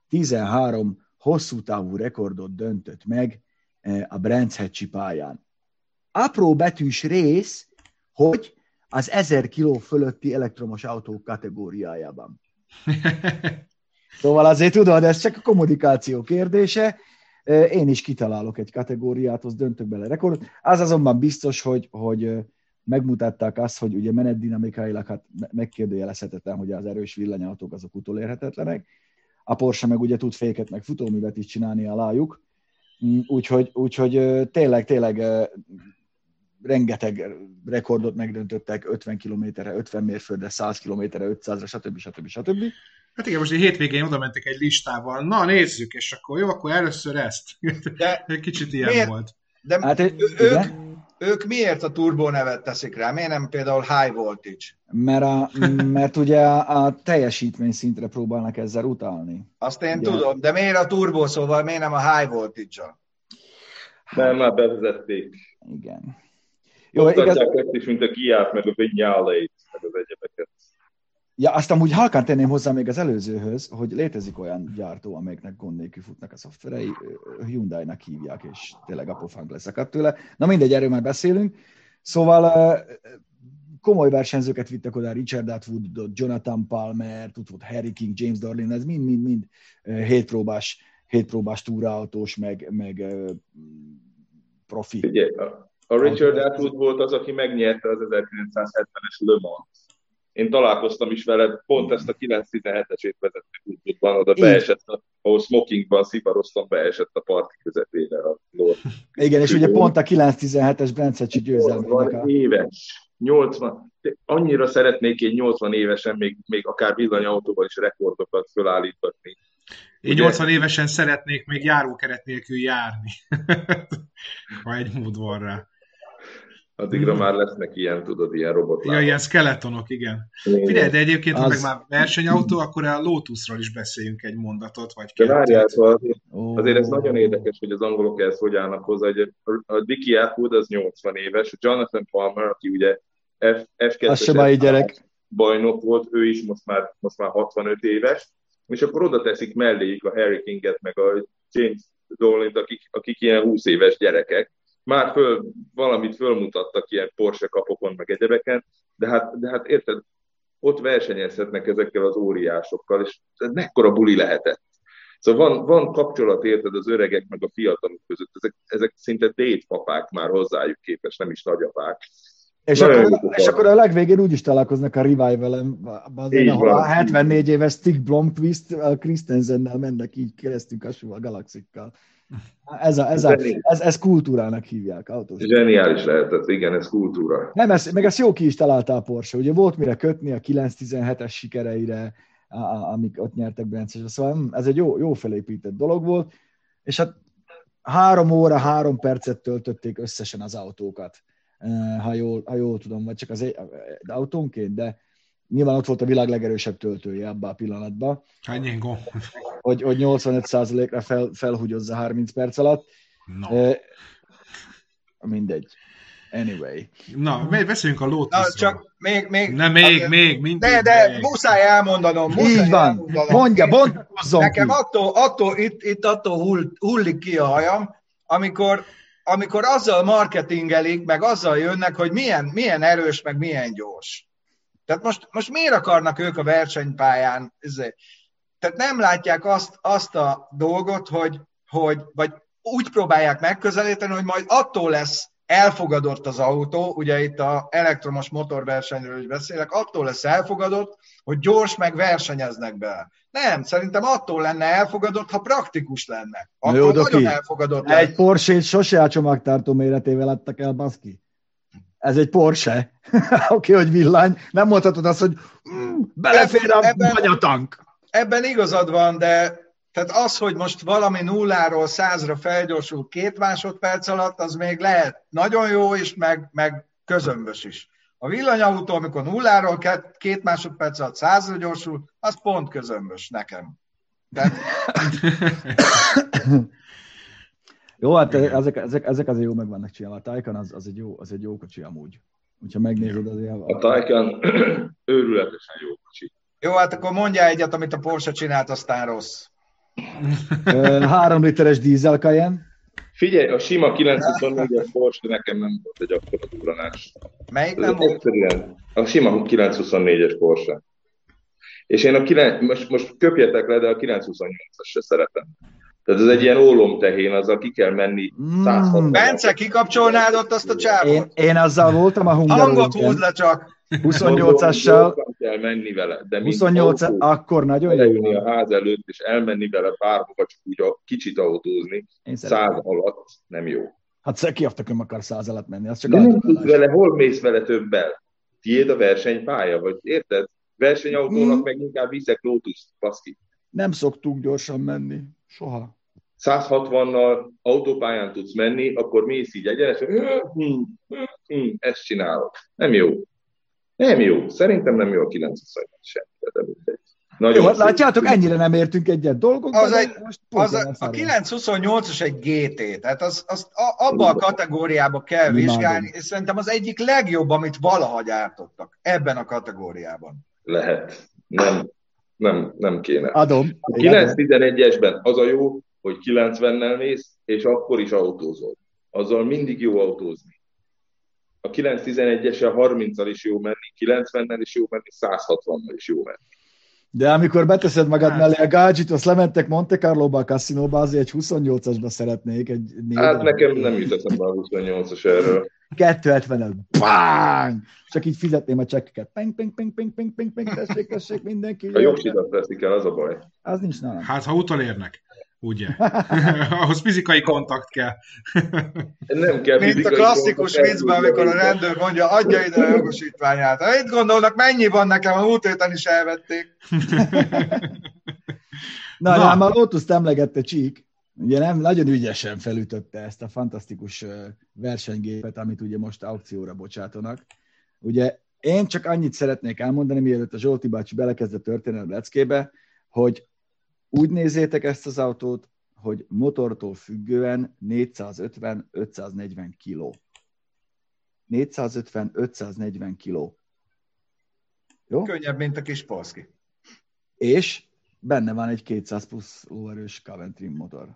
13 hosszú távú rekordot döntött meg a Brands pályán apró betűs rész, hogy az 1000 kiló fölötti elektromos autók kategóriájában. [laughs] Szóval azért tudod, ez csak a kommunikáció kérdése. Én is kitalálok egy kategóriát, az döntök bele rekord. Az azonban biztos, hogy, hogy megmutatták azt, hogy ugye menetdinamikailag hát megkérdőjelezhetetlen, hogy az erős villanyautók azok utolérhetetlenek. A Porsche meg ugye tud féket, meg futóművet is csinálni alájuk. Mm, úgyhogy, úgyhogy tényleg, tényleg rengeteg rekordot megdöntöttek 50 kilométerre, 50 mérföldre, 100 kilométerre, 500-ra, stb. stb. stb. Hát igen, most egy hétvégén oda mentek egy listával, na nézzük, és akkor jó, akkor először ezt. De [laughs] egy kicsit ilyen miért? volt. De hát, ők, ők, ők miért a turbo nevet teszik rá? Miért nem például high voltage? Mert, a, mert ugye a, a teljesítmény szintre próbálnak ezzel utalni. Azt én ugye? tudom, de miért a turbo szóval, miért nem a high voltage-a? Mert már bevezették. Igen. Jó, igaz... ezt is, mint a kiát, meg a vinyáleit, meg az egyebeket. Ja, azt amúgy halkán tenném hozzá még az előzőhöz, hogy létezik olyan gyártó, amelyeknek gond nélkül futnak a szoftverei, Hyundai-nak hívják, és tényleg apofánk leszakadt tőle. Na mindegy, erről már beszélünk. Szóval komoly versenyzőket vittek oda, Richard Atwood, Jonathan Palmer, volt Harry King, James Darlin, ez mind-mind-mind hétpróbás, hétpróbás túraautós, meg, meg profi. Ugye, a Richard Atwood volt az, aki megnyerte az 1970-es Le Mans. Én találkoztam is vele, pont ezt a 917-esét vezettek útban, oda beesett, a, ahol smokingban szivaroztam, beesett a parti közepére a Lord. [laughs] Igen, és ugye pont a 917-es Brencecsi győzelmének a... éves, 80, annyira szeretnék egy 80 évesen még, még akár villanyautóval is rekordokat fölállítani. Én Ugye? 80 évesen szeretnék még járókeret nélkül járni, [laughs] ha egy mód van rá. Addigra hmm. már lesznek ilyen, tudod, ilyen robotok. Ja, ilyen skeletonok, igen. Figyelj, de egyébként, az... ha meg már versenyautó, akkor a Lotusról is beszéljünk egy mondatot, vagy kettőt. Várjál, szóval azért, azért ez nagyon érdekes, hogy az angolok ezt hogy állnak hozzá, hogy a Dickie Atwood az 80 éves, a Jonathan Palmer, aki ugye F, F2 gyerek. bajnok volt, ő is most már, most már 65 éves, és akkor oda teszik melléjük a Harry Kinget, meg a James Dolint, akik, akik ilyen 20 éves gyerekek, már föl, valamit fölmutattak ilyen Porsche kapokon, meg egyebeken, de hát, de hát érted, ott versenyezhetnek ezekkel az óriásokkal, és ez mekkora buli lehetett. Szóval van, van kapcsolat, érted, az öregek meg a fiatalok között, ezek, ezek szinte papák már hozzájuk képes, nem is nagyapák. És akkor, és akkor a legvégén úgy is találkoznak a revival-em, ahol a 74 éves Stig Blomqvist a Christensennel mennek így keresztül a galaxikkal. Ez, a, ez, a, ez, ez kultúrának hívják. Autós. Zseniális lehetett, igen, ez kultúra. Nem, ez, meg ezt jó ki is találta a Porsche. Ugye volt mire kötni a 917-es sikereire, amik ott nyertek Bence. Szóval ez egy jó, jó felépített dolog volt, és hát három óra, három percet töltötték összesen az autókat, ha jól, ha jól tudom, vagy csak az egy, autónként, de nyilván ott volt a világ legerősebb töltője abban a pillanatban. Ennyi Hogy, hogy 85%-ra fel, felhúgyozza 30 perc alatt. No. Mindegy. Anyway. Na, beszéljünk a Lotusról. Na, csak még, még... Ne, még, a, még, mindig. De, de még. muszáj elmondanom. Muszáj Így van. Elmondanom. Mondja, bontozzon Nekem ki. attól, attól, itt, itt attól hull, hullik ki a hajam, amikor, amikor azzal marketingelik, meg azzal jönnek, hogy milyen, milyen erős, meg milyen gyors. Tehát most, most miért akarnak ők a versenypályán? Tehát nem látják azt, azt a dolgot, hogy, hogy, vagy úgy próbálják megközelíteni, hogy majd attól lesz elfogadott az autó, ugye itt a elektromos motorversenyről is beszélek, attól lesz elfogadott, hogy gyors meg versenyeznek be. Nem, szerintem attól lenne elfogadott, ha praktikus lenne. Akkor Jó, nagyon elfogadott Egy Porsche-t sose a csomagtartó méretével adtak el, baszki. Ez egy Porsche. Oké, okay, hogy villany. Nem mondhatod azt, hogy mm, belefér a ebben, banyatank. Ebben igazad van, de tehát az, hogy most valami nulláról százra felgyorsul két másodperc alatt, az még lehet nagyon jó is, meg, meg közömbös is. A villanyautó, amikor nulláról két másodperc alatt százra gyorsul, az pont közömbös nekem. Tehát... jó, hát ezek, ezek, ezek azért jó meg vannak csinálva. A Taycan az, az, egy jó, az egy jó kocsi amúgy. Hogyha megnézed azért... A Taycan [clears throat] őrületesen jó kocsi. Jó, hát akkor mondja egyet, amit a Porsche csinált, aztán rossz. Három literes dízel kajen. Figyelj, a sima 924-es Porsche nekem nem volt egy akkora duranás. Melyik nem volt? A sima 924-es Porsche. És én a 9, most, most köpjetek le, de a 928-as se szeretem. Tehát ez egy ilyen ólomtehén, azzal ki kell menni 160 mm. Bence, kikapcsolnád ott azt a csávot? Én, én azzal voltam a hungarorinken. Hangot húzd le csak. 28-assal. kell menni vele. De 28 autó, akkor nagyon jó. a ház előtt, és elmenni vele bárhova, csak úgy a kicsit autózni, száz alatt nem jó. Hát ki a tököm akar száz alatt menni, az csak De nem tudsz vele, hol mész vele többel? Tiéd a versenypálya, vagy érted? Versenyautónak mm. meg inkább viszek Lotus, baszki. Nem szoktunk gyorsan menni, soha. 160-nal autópályán tudsz menni, akkor mész így egyenesen, hm, hm, hm, ezt csinálok. Nem jó. Nem jó. Szerintem nem jó a 920 sem. De mindegy. Nagyon jó, hát látjátok, ennyire nem értünk egyet dolgokban. Az egy, most az a, a 928-as egy GT, tehát az, az a, abba a kategóriába kell Mi vizsgálni, és szerintem az egyik legjobb, amit valaha gyártottak ebben a kategóriában. Lehet. Nem, nem, nem kéne. Adom. A 911-esben az a jó, hogy 90-nel mész, és akkor is autózol. Azzal mindig jó autózni a 911-essel 30-al is jó menni, 90-nel is jó menni, 160-nal is jó menni. De amikor beteszed magad hát. mellé a gádzsit, azt lementek Monte Carlo-ba a kaszinóba, azért egy 28-asba szeretnék. Egy hát nekem nem jut eszembe a 28-as erről. 270 bang! Csak így fizetném a csekkeket. Ping, ping, ping, ping, ping, ping, ping, tessék, tessék, mindenki. A jogsidat veszik el, az a baj. Az nincs nálam. Hát, ha utolérnek. Ugye? [laughs] Ahhoz fizikai kontakt kell. Nem kell Mint a klasszikus viccben, amikor a rendőr mondja, adja ide a jogosítványát. Ha itt gondolnak, mennyi van nekem, a múlt héten is elvették. [laughs] Na, Na. már a Lotus emlegette Csík, ugye nem, nagyon ügyesen felütötte ezt a fantasztikus versenygépet, amit ugye most aukcióra bocsátanak. Ugye én csak annyit szeretnék elmondani, mielőtt a Zsolti bácsi belekezdett történelmi leckébe, hogy úgy nézzétek ezt az autót, hogy motortól függően 450-540 kg. 450-540 kg. Jó? Könnyebb, mint a kis Polski. És benne van egy 200 plusz lóerős Coventry motor.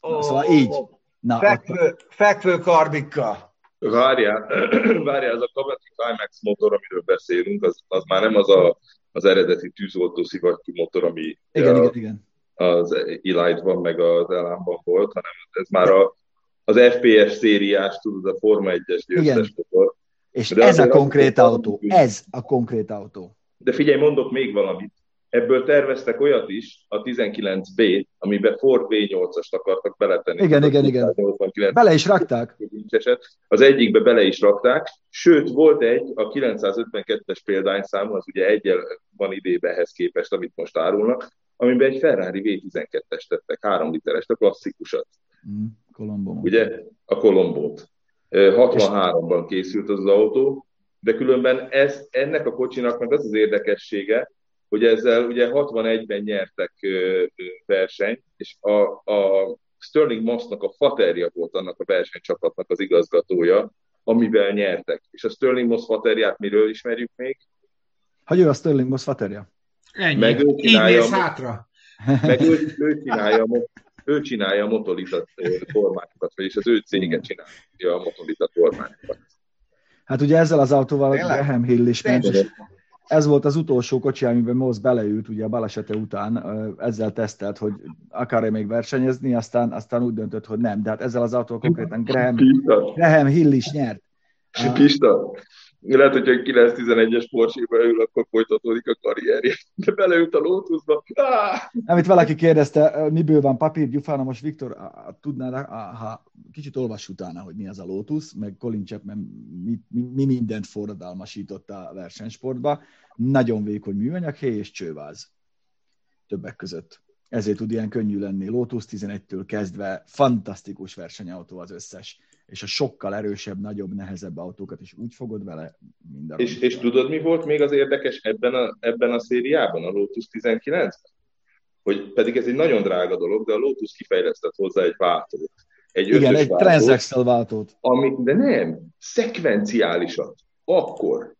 Oh, Na, szóval így. Na, fekvő, ott... fekvő karbika. Várjál, [clears throat] várjál, ez a Coventry Climax motor, amiről beszélünk, az, az már nem az a az eredeti tűzoltó szivattyú motor, ami igen, a, igen, igen. az Elite-ban, meg az Elánban volt, hanem ez már a, az FPS szériás, tudod, a Forma 1-es győztes motor. És De ez a konkrét autó, ez a konkrét autó. De figyelj, mondok még valamit. Ebből terveztek olyat is, a 19B, amiben Ford V8-ast akartak beletenni. Igen, igen, igen. Bele is rakták. Az egyikbe bele is rakták, sőt, volt egy, a 952-es példányszám, az ugye egyel van idébe ehhez képest, amit most árulnak, amiben egy Ferrari V12-es tettek, három literes, a klasszikusat. Mm, Kolombó. Ugye? A Kolombót. 63-ban készült az, az autó, de különben ez, ennek a kocsinak meg az az érdekessége, hogy ezzel ugye 61-ben nyertek versenyt, és a, a Sterling Mossnak a faterja volt annak a versenycsapatnak az igazgatója, amivel nyertek. És a Sterling Moss faterját miről ismerjük még? Hogy ő a Sterling Moss faterja? Ennyi. Meg ő csinálja, Így hátra. Meg ő, ő, csinálja, ő csinálja a motolita kormányokat, vagyis az ő cége csinálja a motolita kormányokat. Hát ugye ezzel az autóval Graham Hill is ment, ez volt az utolsó kocsi, amiben Moss beleült, ugye a balesete után, ezzel tesztelt, hogy akar-e még versenyezni, aztán, aztán úgy döntött, hogy nem. De hát ezzel az autóval konkrétan Graham, Graham Hill is nyert. Pista, lehet, hogy egy 9-11-es Porsche-ba ül, akkor folytatódik a karrierje. De beleült a Lotusba. Amit valaki kérdezte, miből van papír, Gyufána, most Viktor, tudná, ha kicsit olvas utána, hogy mi az a Lotus, meg Colin Chapman mi, mi, mi mindent forradalmasított a versenysportba. Nagyon vékony műanyaghéj és csőváz többek között. Ezért tud ilyen könnyű lenni. Lotus 11-től kezdve fantasztikus versenyautó az összes és a sokkal erősebb, nagyobb, nehezebb autókat is úgy fogod vele minden. És, és tudod, mi volt még az érdekes ebben a, ebben a szériában, a Lotus 19-ben? Hogy pedig ez egy nagyon drága dolog, de a Lotus kifejlesztett hozzá egy váltót. Egy Igen, egy transaxle váltót. Ami, de nem, szekvenciálisat. Akkor.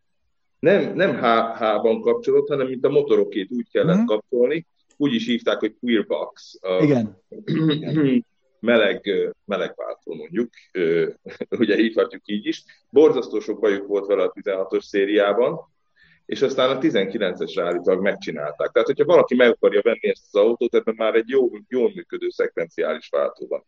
Nem, nem H-ban kapcsolódott, hanem mint a motorokét úgy kellett mm-hmm. kapcsolni, úgy is hívták, hogy Queerbox. Igen. [clears throat] meleg, melegváltó mondjuk, [laughs] ugye hívhatjuk így is. Borzasztó sok bajuk volt vele a 16-os szériában, és aztán a 19-esre állítólag megcsinálták. Tehát, hogyha valaki meg akarja venni ezt az autót, ebben már egy jó, jól működő szekvenciális váltó van.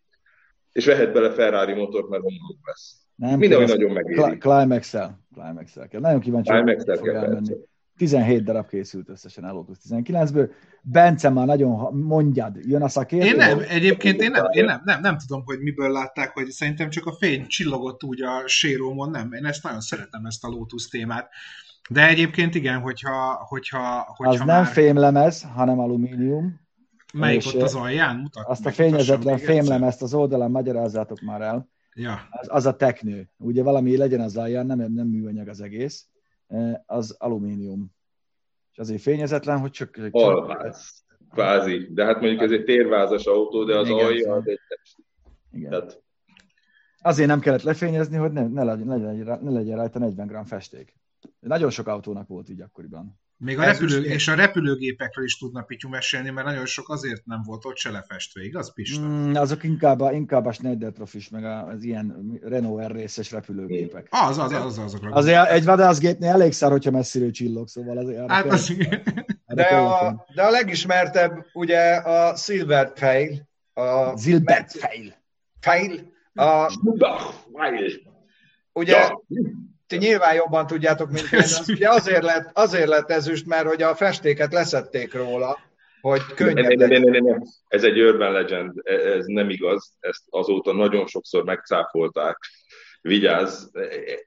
És vehet bele Ferrari motort, mert onnan lesz. Nem Minden nagyon megéri. Climax-el. Climax-el kell. Nagyon kíváncsi, hogy fog elmenni. 17 darab készült összesen Lotus 19-ből. Bence már nagyon mondjad, jön a szakértő. Én nem, egyébként én nem, én nem, nem, nem tudom, hogy miből látták, hogy szerintem csak a fény csillogott úgy a sérómon, nem, én ezt nagyon szeretem, ezt a Lotus témát. De egyébként igen, hogyha... hogyha, hogyha az már... nem fémlemez, hanem alumínium. Melyik ott az alján? Mutat, azt a fényezetlen fémlemezt az oldalán magyarázzátok már el. Ja. Az, az a teknő. Ugye valami legyen az alján, nem, nem műanyag az egész az alumínium. És azért fényezetlen, hogy csak... Alváz, kvázi. De hát mondjuk ez egy térvázas autó, de az Igen, alja az egy Igen. Tehát... Azért nem kellett lefényezni, hogy ne, ne, legyen, ne legyen rajta 40 g festék. Nagyon sok autónak volt így akkoriban. Még a repülő, és a repülőgépekről is tudna Pityu mesélni, mert nagyon sok azért nem volt ott se lefestve, igaz Pista? Mm, azok inkább a, inkább a Schneider Trophy meg az ilyen Renault R részes repülőgépek. Az, az, az, az azokra. Azért egy vadászgépnél elég szár, hogyha messziről csillog, szóval azért... Hát kell, az... de, a, de a legismertebb ugye a Silver Fail. A Silver Fail. Fail. A, ugye ja ti nyilván jobban tudjátok, mint én, az ugye azért lett, azért lett ezüst, mert hogy a festéket leszették róla, hogy könnyebb ne, ne, ne, ne, ne. Ez egy urban legend, e, ez nem igaz, ezt azóta nagyon sokszor megcáfolták. Vigyázz,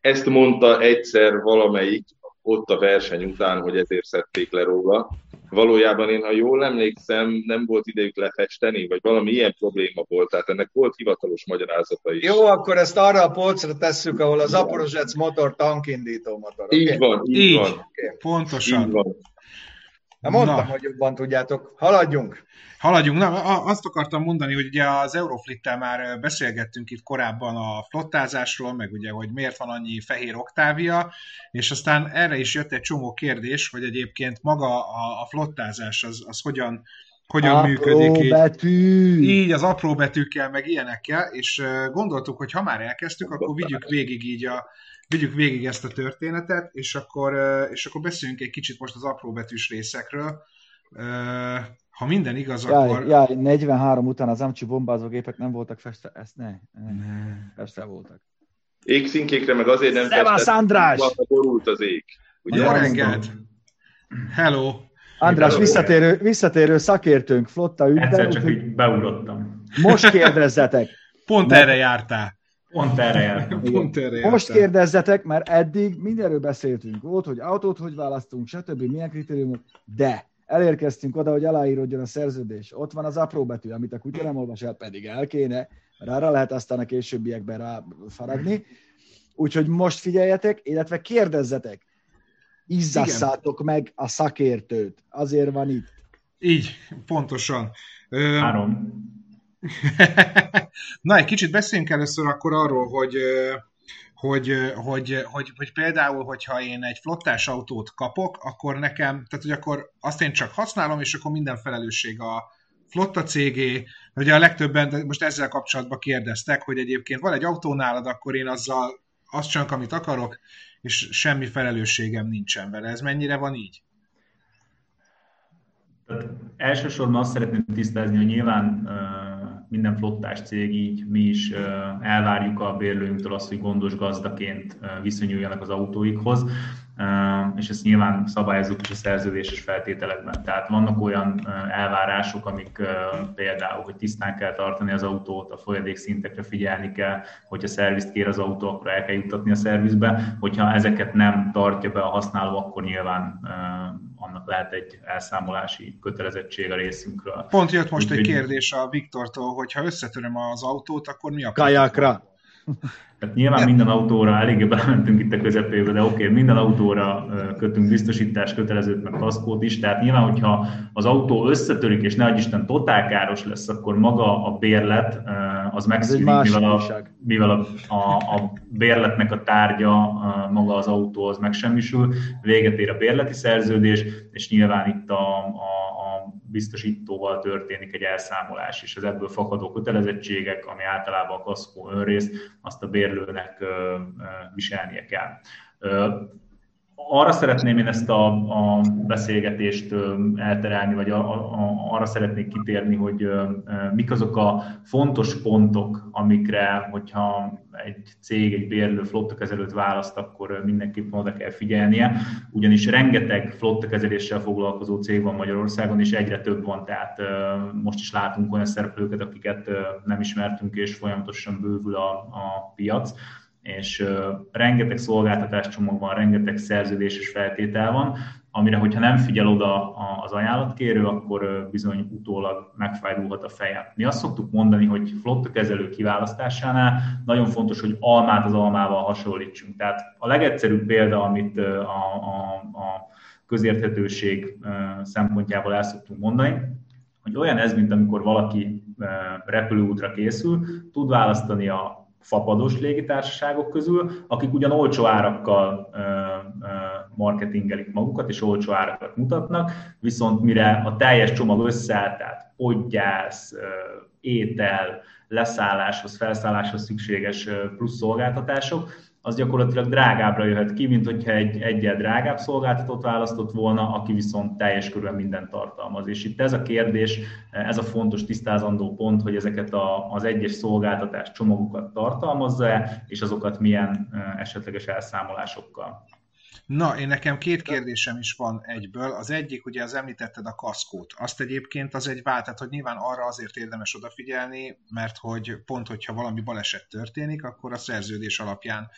ezt mondta egyszer valamelyik ott a verseny után, hogy ezért szedték le róla. Valójában én, ha jól emlékszem, nem volt idejük lefesteni, vagy valami ilyen probléma volt, tehát ennek volt hivatalos magyarázata is. Jó, akkor ezt arra a polcra tesszük, ahol az Aporozsec motor tankindító motor. Így okay? van, így, így van. Okay. Pontosan. Így van. Na mondtam, Na. hogy jobban tudjátok. Haladjunk. Haladjunk. Na, azt akartam mondani, hogy ugye az Euroflittel már beszélgettünk itt korábban a flottázásról, meg ugye, hogy miért van annyi fehér oktávia, és aztán erre is jött egy csomó kérdés, hogy egyébként maga a, a flottázás az, az hogyan, hogyan apró működik. Így, betű. így az apró betűkkel, meg ilyenekkel, és gondoltuk, hogy ha már elkezdtük, akkor vigyük végig így a, vigyük végig ezt a történetet, és akkor, és akkor beszéljünk egy kicsit most az apróbetűs részekről. Ha minden igaz, jaj, akkor... Jaj, 43 után az amcsi bombázógépek nem voltak festve, ezt ne, ne. festve voltak. Égszínkékre meg azért nem Szevasz, András! borult az ég. Ugye? Jó reggelt! Hello! András, visszatérő, visszatérő szakértőnk, flotta ügyben. Egyszer csak így beugrottam. Most kérdezzetek. Pont mert... erre jártál. Pont erre jártam. Pont erre jártam. Most kérdezzetek, mert eddig mindenről beszéltünk. Volt, hogy autót hogy választunk, stb. milyen kritériumok, de elérkeztünk oda, hogy aláírodjon a szerződés. Ott van az apró betű, amit a kutya nem olvas el, pedig el kéne, mert arra lehet aztán a későbbiekben rá faragni. Úgyhogy most figyeljetek, illetve kérdezzetek. Izzasszátok meg a szakértőt. Azért van itt. Így, pontosan. Három. Na, egy kicsit beszéljünk először akkor arról, hogy hogy, hogy, hogy, hogy például, hogyha én egy flottás autót kapok, akkor nekem, tehát hogy akkor azt én csak használom, és akkor minden felelősség a flotta cégé. Ugye a legtöbben most ezzel kapcsolatban kérdeztek, hogy egyébként van egy autó nálad, akkor én azzal azt csak, amit akarok, és semmi felelősségem nincsen vele. Ez mennyire van így? Tehát elsősorban azt szeretném tisztázni, hogy nyilván minden flottás cég így, mi is elvárjuk a bérlőinktől azt, hogy gondos gazdaként viszonyuljanak az autóikhoz és ezt nyilván szabályozzuk is a szerződéses feltételekben. Tehát vannak olyan elvárások, amik például, hogy tisztán kell tartani az autót, a folyadékszintekre figyelni kell, hogyha szervizt kér az autó, akkor el kell juttatni a szervizbe. Hogyha ezeket nem tartja be a használó, akkor nyilván annak lehet egy elszámolási kötelezettség a részünkről. Pont jött most Úgy, egy kérdés a Viktortól, hogy ha összetöröm az autót, akkor mi a Kajákra. Tehát nyilván minden autóra, eléggé belementünk itt a közepébe, de oké, okay, minden autóra kötünk biztosítás kötelezőt, meg kaszkót is, tehát nyilván, hogyha az autó összetörik, és ne Isten totál káros lesz, akkor maga a bérlet az megszűnik, mivel, a, mivel a, a, a bérletnek a tárgya, maga az autó az megsemmisül, véget ér a bérleti szerződés, és nyilván itt a, a biztosítóval történik egy elszámolás, és az ebből fakadó kötelezettségek, ami általában a kaszkó önrész, azt a bérlőnek viselnie kell arra szeretném én ezt a, a beszélgetést elterelni, vagy a, a, arra szeretnék kitérni, hogy mik azok a fontos pontok, amikre, hogyha egy cég, egy bérlő flottakezelőt választ, akkor mindenképpen oda kell figyelnie, ugyanis rengeteg flottakezeléssel foglalkozó cég van Magyarországon, és egyre több van, tehát most is látunk olyan szereplőket, akiket nem ismertünk, és folyamatosan bővül a, a piac és rengeteg szolgáltatáscsomag van, rengeteg szerződéses feltétel van, amire, hogyha nem figyel oda az ajánlatkérő, akkor bizony utólag megfájdulhat a feje. Mi azt szoktuk mondani, hogy flotta kezelő kiválasztásánál nagyon fontos, hogy almát az almával hasonlítsunk. Tehát a legegyszerűbb példa, amit a, a, a közérthetőség szempontjából el szoktunk mondani, hogy olyan ez, mint amikor valaki repülőútra készül, tud választani a fapados légitársaságok közül, akik ugyan olcsó árakkal marketingelik magukat, és olcsó árakat mutatnak, viszont mire a teljes csomag összeáll, tehát podgyász, étel, leszálláshoz, felszálláshoz szükséges plusz szolgáltatások, az gyakorlatilag drágábbra jöhet ki, mint hogyha egy egyel drágább szolgáltatót választott volna, aki viszont teljes körülön mindent tartalmaz. És itt ez a kérdés, ez a fontos tisztázandó pont, hogy ezeket a, az egyes szolgáltatás csomagokat tartalmazza-e, és azokat milyen esetleges elszámolásokkal. Na, én nekem két kérdésem is van egyből. Az egyik, ugye az említetted a kaszkót. Azt egyébként az egy vált, tehát hogy nyilván arra azért érdemes odafigyelni, mert hogy pont, hogyha valami baleset történik, akkor a szerződés alapján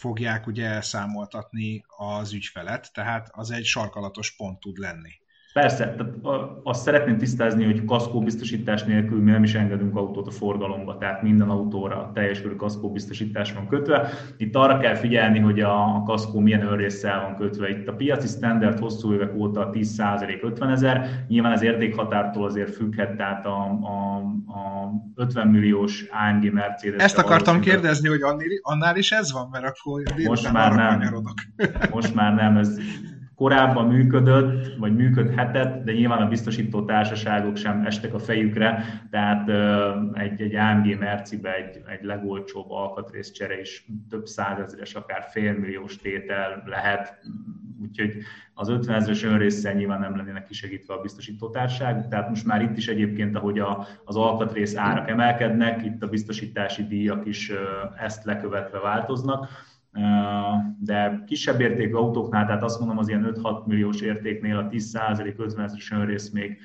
fogják ugye elszámoltatni az ügyfelet, tehát az egy sarkalatos pont tud lenni. Persze, tehát azt szeretném tisztázni, hogy kaszkó biztosítás nélkül mi nem is engedünk autót a forgalomba, tehát minden autóra teljes körű kaszkó biztosítás van kötve. Itt arra kell figyelni, hogy a kaszkó milyen önrészsel van kötve. Itt a piaci standard hosszú évek óta 10% 50 ezer, nyilván az értékhatártól azért függhet, tehát a, a, a 50 milliós AMG Mercedes. Ezt akartam kérdezni, hogy annál is ez van, mert akkor most már nem. Most már nem, ez korábban működött, vagy működhetett, de nyilván a biztosító társaságok sem estek a fejükre, tehát egy, egy AMG Mercibe egy, egy legolcsóbb alkatrészcsere is több százezeres, akár félmilliós tétel lehet, úgyhogy az 50 ezeres önrészsel nyilván nem lennének kisegítve a biztosítótárság, tehát most már itt is egyébként, ahogy a, az alkatrész árak emelkednek, itt a biztosítási díjak is ezt lekövetve változnak, de kisebb értékű autóknál, tehát azt mondom az ilyen 5-6 milliós értéknél a 10% 50 ezeres önrész még,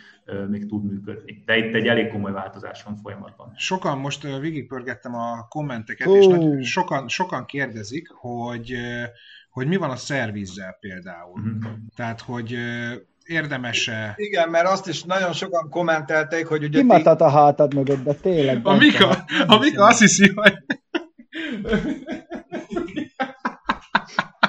még tud működni. De itt egy elég komoly változás van folyamatban. Sokan, most végigpörgettem a kommenteket, oh. és nagy, sokan, sokan kérdezik, hogy, hogy mi van a szervizzel például. Uh-huh. Tehát, hogy érdemese. Igen, mert azt is nagyon sokan kommentelték, hogy ugye... Kimatat a hátad mögött, de tényleg. A Mika, a Mika azt hiszi, hogy... [laughs]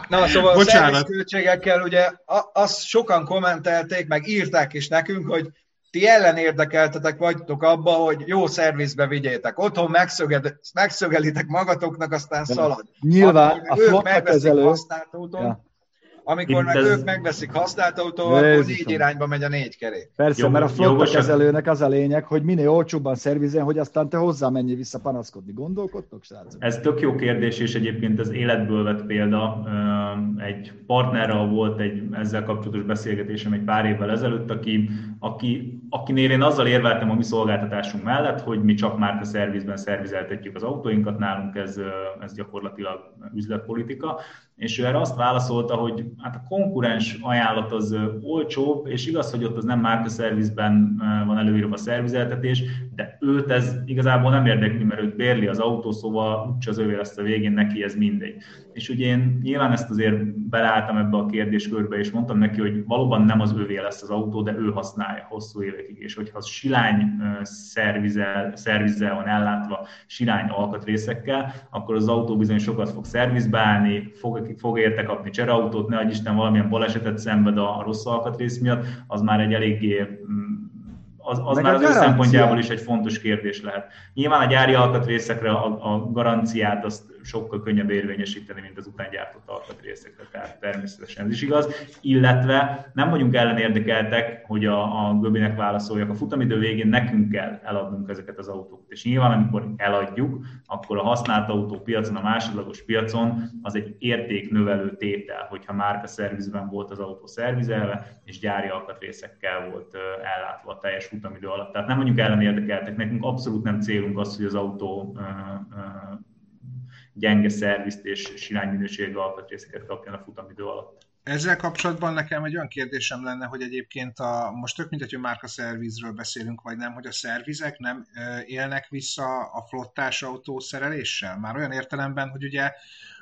Na, szóval Bocsánat. a költségekkel ugye azt sokan kommentelték, meg írták is nekünk, hogy ti ellenérdekeltetek vagytok abba, hogy jó szervizbe vigyétek. Otthon megszöged, megszögelitek magatoknak, aztán szalad. Nyilván a flotta kezelő... Ja. Amikor meg ez... ők megveszik használt autóval, akkor négy irányba megy a négy kerék. Persze, Jó, mert a flotta kezelőnek az a lényeg, hogy minél olcsóbban szervizen, hogy aztán te hozzá menj vissza panaszkodni. Gondolkodtok, srácok? Ez tök jó kérdés, és egyébként az életből vett példa. Egy partnerrel volt egy ezzel kapcsolatos beszélgetésem egy pár évvel ezelőtt, aki, aki, akinél én azzal érveltem a mi szolgáltatásunk mellett, hogy mi csak már a szervizben szervizeltetjük az autóinkat, nálunk ez, ez gyakorlatilag üzletpolitika és ő erre azt válaszolta, hogy hát a konkurens ajánlat az olcsóbb, és igaz, hogy ott az nem márkaszervizben van előírva a szervizeltetés, de őt ez igazából nem érdekli, mert őt bérli az autó, szóval úgyse az övé lesz a végén, neki ez mindegy. És ugye én nyilván ezt azért beleálltam ebbe a kérdéskörbe, és mondtam neki, hogy valóban nem az övé lesz az autó, de ő használja hosszú évekig, és hogyha az silány szervizel, szervizel van ellátva, silány alkatrészekkel, akkor az autó bizony sokat fog szervizbe állni, fog, fog érte kapni cserautót, ne Isten valamilyen balesetet szenved a rossz alkatrész miatt, az már egy eléggé mm, az, az már az ő szempontjából is egy fontos kérdés lehet. Nyilván a gyári alkatrészekre a, a garanciát azt sokkal könnyebb érvényesíteni, mint az utángyártott alkatrészekre, tehát természetesen ez is igaz. Illetve nem vagyunk ellenérdekeltek, hogy a, a Göbinek válaszoljak, a futamidő végén nekünk kell eladnunk ezeket az autókat. És nyilván, amikor eladjuk, akkor a használt autó piacon, a másodlagos piacon az egy értéknövelő tétel, hogyha márka szervizben volt az autó szervizelve, és gyári alkatrészekkel volt ellátva a teljes futamidő alatt. Tehát nem vagyunk ellenérdekeltek, nekünk abszolút nem célunk az, hogy az autó gyenge szervizt és minőségű alkatrészeket kapjon a futamidő alatt. Ezzel kapcsolatban nekem egy olyan kérdésem lenne, hogy egyébként a, most tök mindegy, hogy márka szervizről beszélünk, vagy nem, hogy a szervizek nem élnek vissza a flottás autó szereléssel? Már olyan értelemben, hogy ugye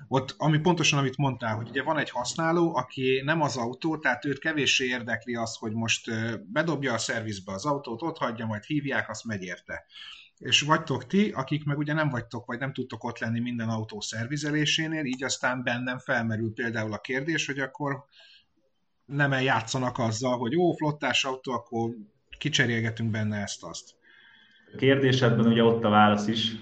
ott, ami pontosan amit mondtál, hogy ugye van egy használó, aki nem az autó, tehát őt kevéssé érdekli az, hogy most bedobja a szervizbe az autót, ott hagyja, majd hívják, azt megy érte és vagytok ti, akik meg ugye nem vagytok, vagy nem tudtok ott lenni minden autó szervizelésénél, így aztán bennem felmerül például a kérdés, hogy akkor nem eljátszanak azzal, hogy ó, flottás autó, akkor kicserélgetünk benne ezt-azt. A kérdésedben ugye ott a válasz is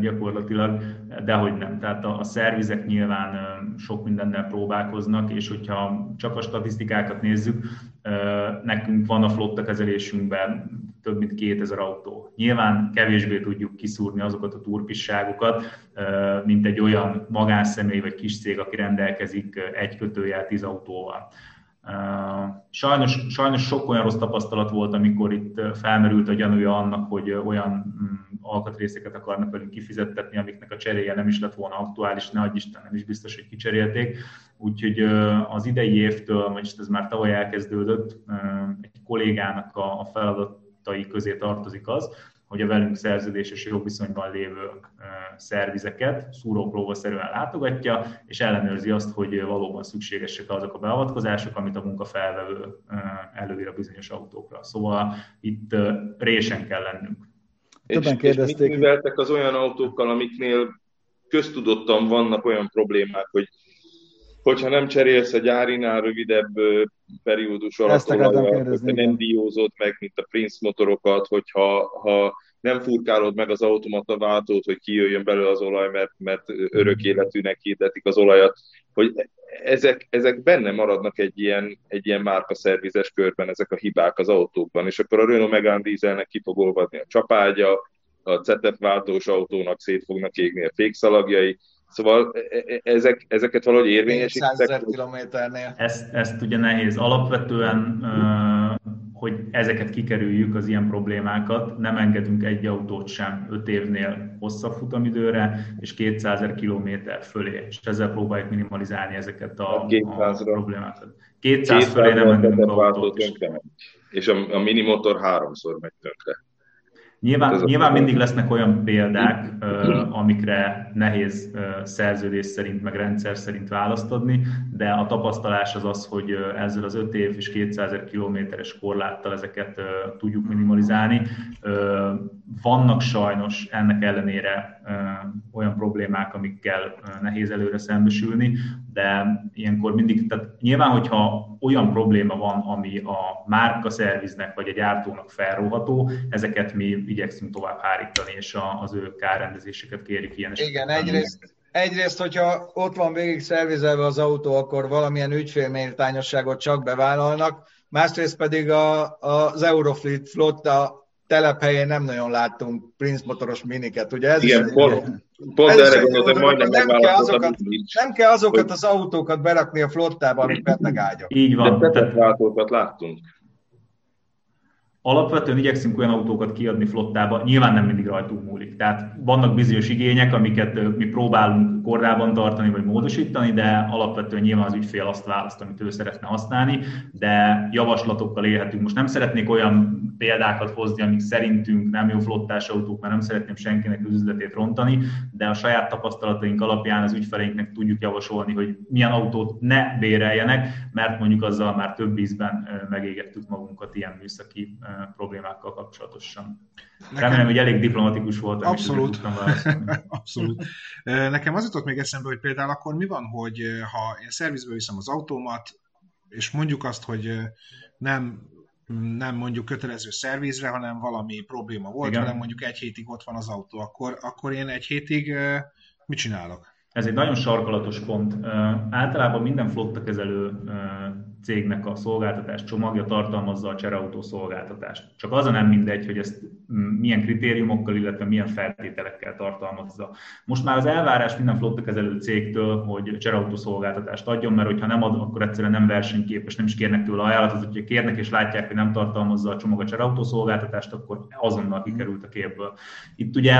gyakorlatilag, de hogy nem. Tehát a, a szervizek nyilván sok mindennel próbálkoznak, és hogyha csak a statisztikákat nézzük, nekünk van a flotta kezelésünkben több mint 2000 autó. Nyilván kevésbé tudjuk kiszúrni azokat a turpisságokat, mint egy olyan magánszemély vagy kis cég, aki rendelkezik egy kötőjel 10 autóval. Sajnos, sajnos sok olyan rossz tapasztalat volt, amikor itt felmerült a gyanúja annak, hogy olyan mm, alkatrészeket akarnak velünk kifizettetni, amiknek a cseréje nem is lett volna aktuális, ne adj Isten, nem is biztos, hogy kicserélték. Úgyhogy az idei évtől, vagyis ez már tavaly elkezdődött, egy kollégának a feladatai közé tartozik az, hogy a velünk szerződéses jogviszonyban lévő szervizeket szúrópróbaszerűen látogatja, és ellenőrzi azt, hogy valóban szükségesek azok a beavatkozások, amit a munkafelvevő előír a bizonyos autókra. Szóval itt résen kell lennünk. Többen és, és mit műveltek az olyan autókkal, amiknél köztudottan vannak olyan problémák, hogy hogyha nem cserélsz a gyárinál rövidebb periódus alatt olajat, hogyha nem diózod meg, mint a Prince motorokat, hogyha ha nem furkálod meg az automata váltót, hogy kijöjjön belőle az olaj, mert, mert örök életűnek hirdetik az olajat, hogy ezek, ezek benne maradnak egy ilyen, egy ilyen márkaszervizes körben, ezek a hibák az autókban, és akkor a Renault Megane dízelnek ki fog olvadni a csapágya, a CETEP váltós autónak szét fognak égni a fékszalagjai, Szóval e, e, ezek, ezeket valahogy érvényesítettek. kilométernél. Ezt, ezt ugye nehéz. Alapvetően, hogy ezeket kikerüljük, az ilyen problémákat, nem engedünk egy autót sem 5 évnél hosszabb futamidőre, és 200 ezer kilométer fölé, és ezzel próbáljuk minimalizálni ezeket a, a problémákat. 200, 200 fölé nem engedünk autót. És a, a minimotor háromszor megy tönkre. Nyilván, nyilván mindig lesznek olyan példák, amikre nehéz szerződés szerint, meg rendszer szerint választ adni, de a tapasztalás az az, hogy ezzel az 5 év és 200 kilométeres korláttal ezeket tudjuk minimalizálni. Vannak sajnos ennek ellenére olyan problémák, amikkel nehéz előre szembesülni, de ilyenkor mindig, tehát nyilván, hogyha olyan probléma van, ami a márka szerviznek vagy a gyártónak felróható, ezeket mi igyekszünk tovább hárítani, és az ő kárrendezéseket kérjük ilyen esetben. Igen, egyrészt, egyrészt, hogyha ott van végig szervizelve az autó, akkor valamilyen ügyfélméltányosságot csak bevállalnak, másrészt pedig a, az Eurofleet flotta telephelyén nem nagyon láttunk Prince motoros miniket, ugye? Ez Igen, is, pont, pont erre gondoltam, majdnem nem kell, azokat, nem kell azokat hogy... az autókat berakni a flottába, amik beteg ágyak. Így van. De tehát... láttunk. Alapvetően igyekszünk olyan autókat kiadni flottába, nyilván nem mindig rajtunk múlik. Tehát vannak bizonyos igények, amiket mi próbálunk kordában tartani vagy módosítani, de alapvetően nyilván az ügyfél azt választ, amit ő szeretne használni, de javaslatokkal élhetünk. Most nem szeretnék olyan példákat hozni, amik szerintünk nem jó flottás autók, mert nem szeretném senkinek az üzletét rontani, de a saját tapasztalataink alapján az ügyfeleinknek tudjuk javasolni, hogy milyen autót ne béreljenek, mert mondjuk azzal már több ízben megégettük magunkat ilyen műszaki problémákkal kapcsolatosan. Nekem... Remélem, hogy elég diplomatikus volt. Abszolút. [laughs] Abszolút. Nekem az jutott még eszembe, hogy például akkor mi van, hogy ha én szervizbe viszem az autómat, és mondjuk azt, hogy nem nem mondjuk kötelező szervizre, hanem valami probléma volt, hanem mondjuk egy hétig ott van az autó, akkor, akkor én egy hétig mit csinálok? Ez egy nagyon sarkalatos pont. Általában minden flotta kezelő cégnek a szolgáltatás csomagja tartalmazza a csereautó szolgáltatást. Csak az a nem mindegy, hogy ezt milyen kritériumokkal, illetve milyen feltételekkel tartalmazza. Most már az elvárás minden flotta kezelő cégtől, hogy csereautó szolgáltatást adjon, mert hogyha nem ad, akkor egyszerűen nem versenyképes, nem is kérnek tőle ajánlatot, hogyha kérnek és látják, hogy nem tartalmazza a csomag a csereautó szolgáltatást, akkor azonnal kikerült a képből. Itt ugye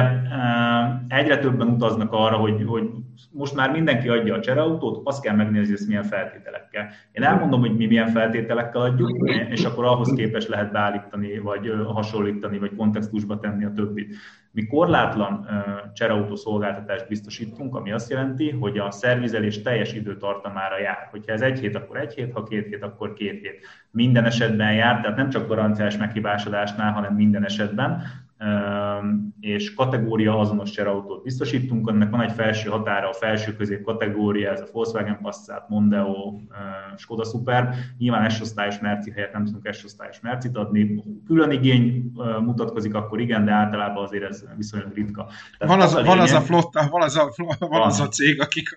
egyre többen utaznak arra, hogy, hogy most már mindenki adja a csereautót, azt kell megnézni, hogy ezt milyen feltételekkel. Én elmondom, hogy mi milyen feltételekkel adjuk, és akkor ahhoz képes lehet beállítani, vagy hasonlítani, vagy kontextusba tenni a többit. Mi korlátlan csereautó szolgáltatást biztosítunk, ami azt jelenti, hogy a szervizelés teljes időtartamára jár. Hogyha ez egy hét, akkor egy hét, ha két hét, akkor két hét. Minden esetben jár, tehát nem csak garanciás meghibásodásnál, hanem minden esetben és kategória azonos cserautót biztosítunk, ennek van egy felső határa, a felső közép kategória, ez a Volkswagen Passat, Mondeo, Skoda Super. Nyilván S-osztályos merci helyett nem tudunk S-osztályos mercit adni. Külön igény mutatkozik, akkor igen, de általában azért ez viszonylag ritka. Tehát van az, az, van az a flotta, van az a, van, van az a cég, akik...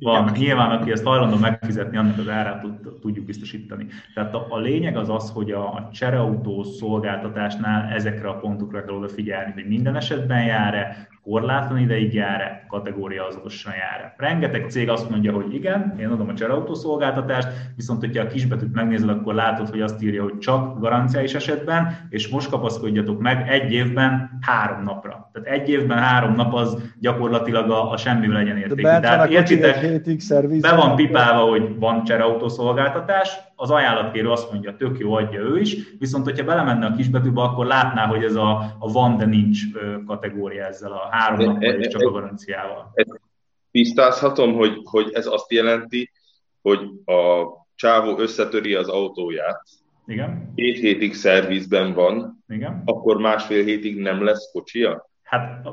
Van, igen. nyilván, aki ezt hajlandó megfizetni, annak az árát tudjuk biztosítani. Tehát a, a lényeg az az, hogy a, a csereautó szolgáltatásnál ezekre a pontokra kell odafigyelni, hogy minden esetben jár-e, korlátlan ideig jár-e, kategória azonosan jár-e. Rengeteg cég azt mondja, hogy igen, én adom a csereautó szolgáltatást, viszont hogyha a kisbetűt megnézed, akkor látod, hogy azt írja, hogy csak garanciális esetben, és most kapaszkodjatok meg egy évben három napra. Tehát egy évben három nap az gyakorlatilag a, a semmi legyen értékű. Tehát értitek, be van pipálva, hogy van csereautó szolgáltatás, az ajánlatkérő azt mondja, tök jó, adja ő is, viszont hogyha belemenne a kisbetűbe, akkor látná, hogy ez a, a van, de nincs kategória ezzel a három nappal és csak a garanciával. Tisztázhatom, hogy, hogy ez azt jelenti, hogy a csávó összetöri az autóját, igen. két hétig szervizben van, Igen. akkor másfél hétig nem lesz kocsia? Hát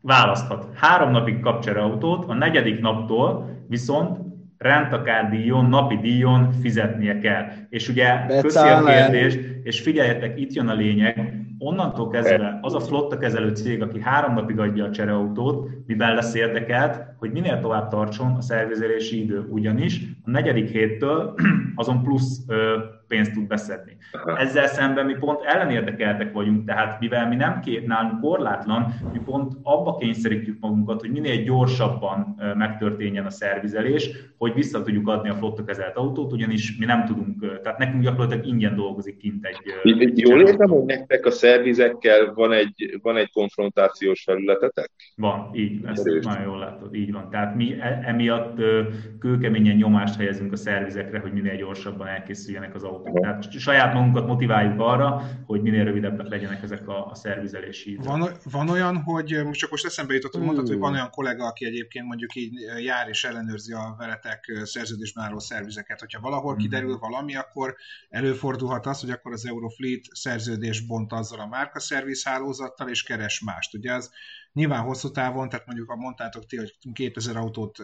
választhat. Három napig kap autót, a negyedik naptól viszont rendtakár díjon, napi díjon fizetnie kell. És ugye köszi a kérdést, és figyeljetek, itt jön a lényeg, onnantól kezdve az a flotta kezelő cég, aki három napig adja a csereautót, mivel lesz érdekelt, hogy minél tovább tartson a szervizelési idő. Ugyanis a negyedik héttől [clears throat] azon plusz pénzt tud beszedni. Ezzel szemben mi pont ellenérdekeltek vagyunk, tehát mivel mi nem két nálunk korlátlan, mi pont abba kényszerítjük magunkat, hogy minél gyorsabban megtörténjen a szervizelés, hogy vissza tudjuk adni a flotta kezelt autót, ugyanis mi nem tudunk, tehát nekünk gyakorlatilag ingyen dolgozik kint egy... egy jól értem, hogy nektek a szervizekkel van egy, van egy konfrontációs felületetek? Van, így, ezt Erős. nagyon jól látod, így van. Tehát mi e, emiatt kőkeményen nyomást helyezünk a szervizekre, hogy minél gyorsabban elkészüljenek az autók Tehát saját magunkat motiváljuk arra, hogy minél rövidebbek legyenek ezek a, a szervizelési idők. Van, van olyan, hogy most csak most eszembe jutott, hogy mondtad, hogy van olyan kollega, aki egyébként mondjuk így jár és ellenőrzi a veletek szerződésben álló szervizeket. Hogyha valahol mhm. kiderül valami, akkor előfordulhat az, hogy akkor az Eurofleet szerződés bont azzal a márka hálózattal, és keres mást. Ugye az nyilván hosszú távon, tehát mondjuk a mondtátok ti, hogy 2000 autót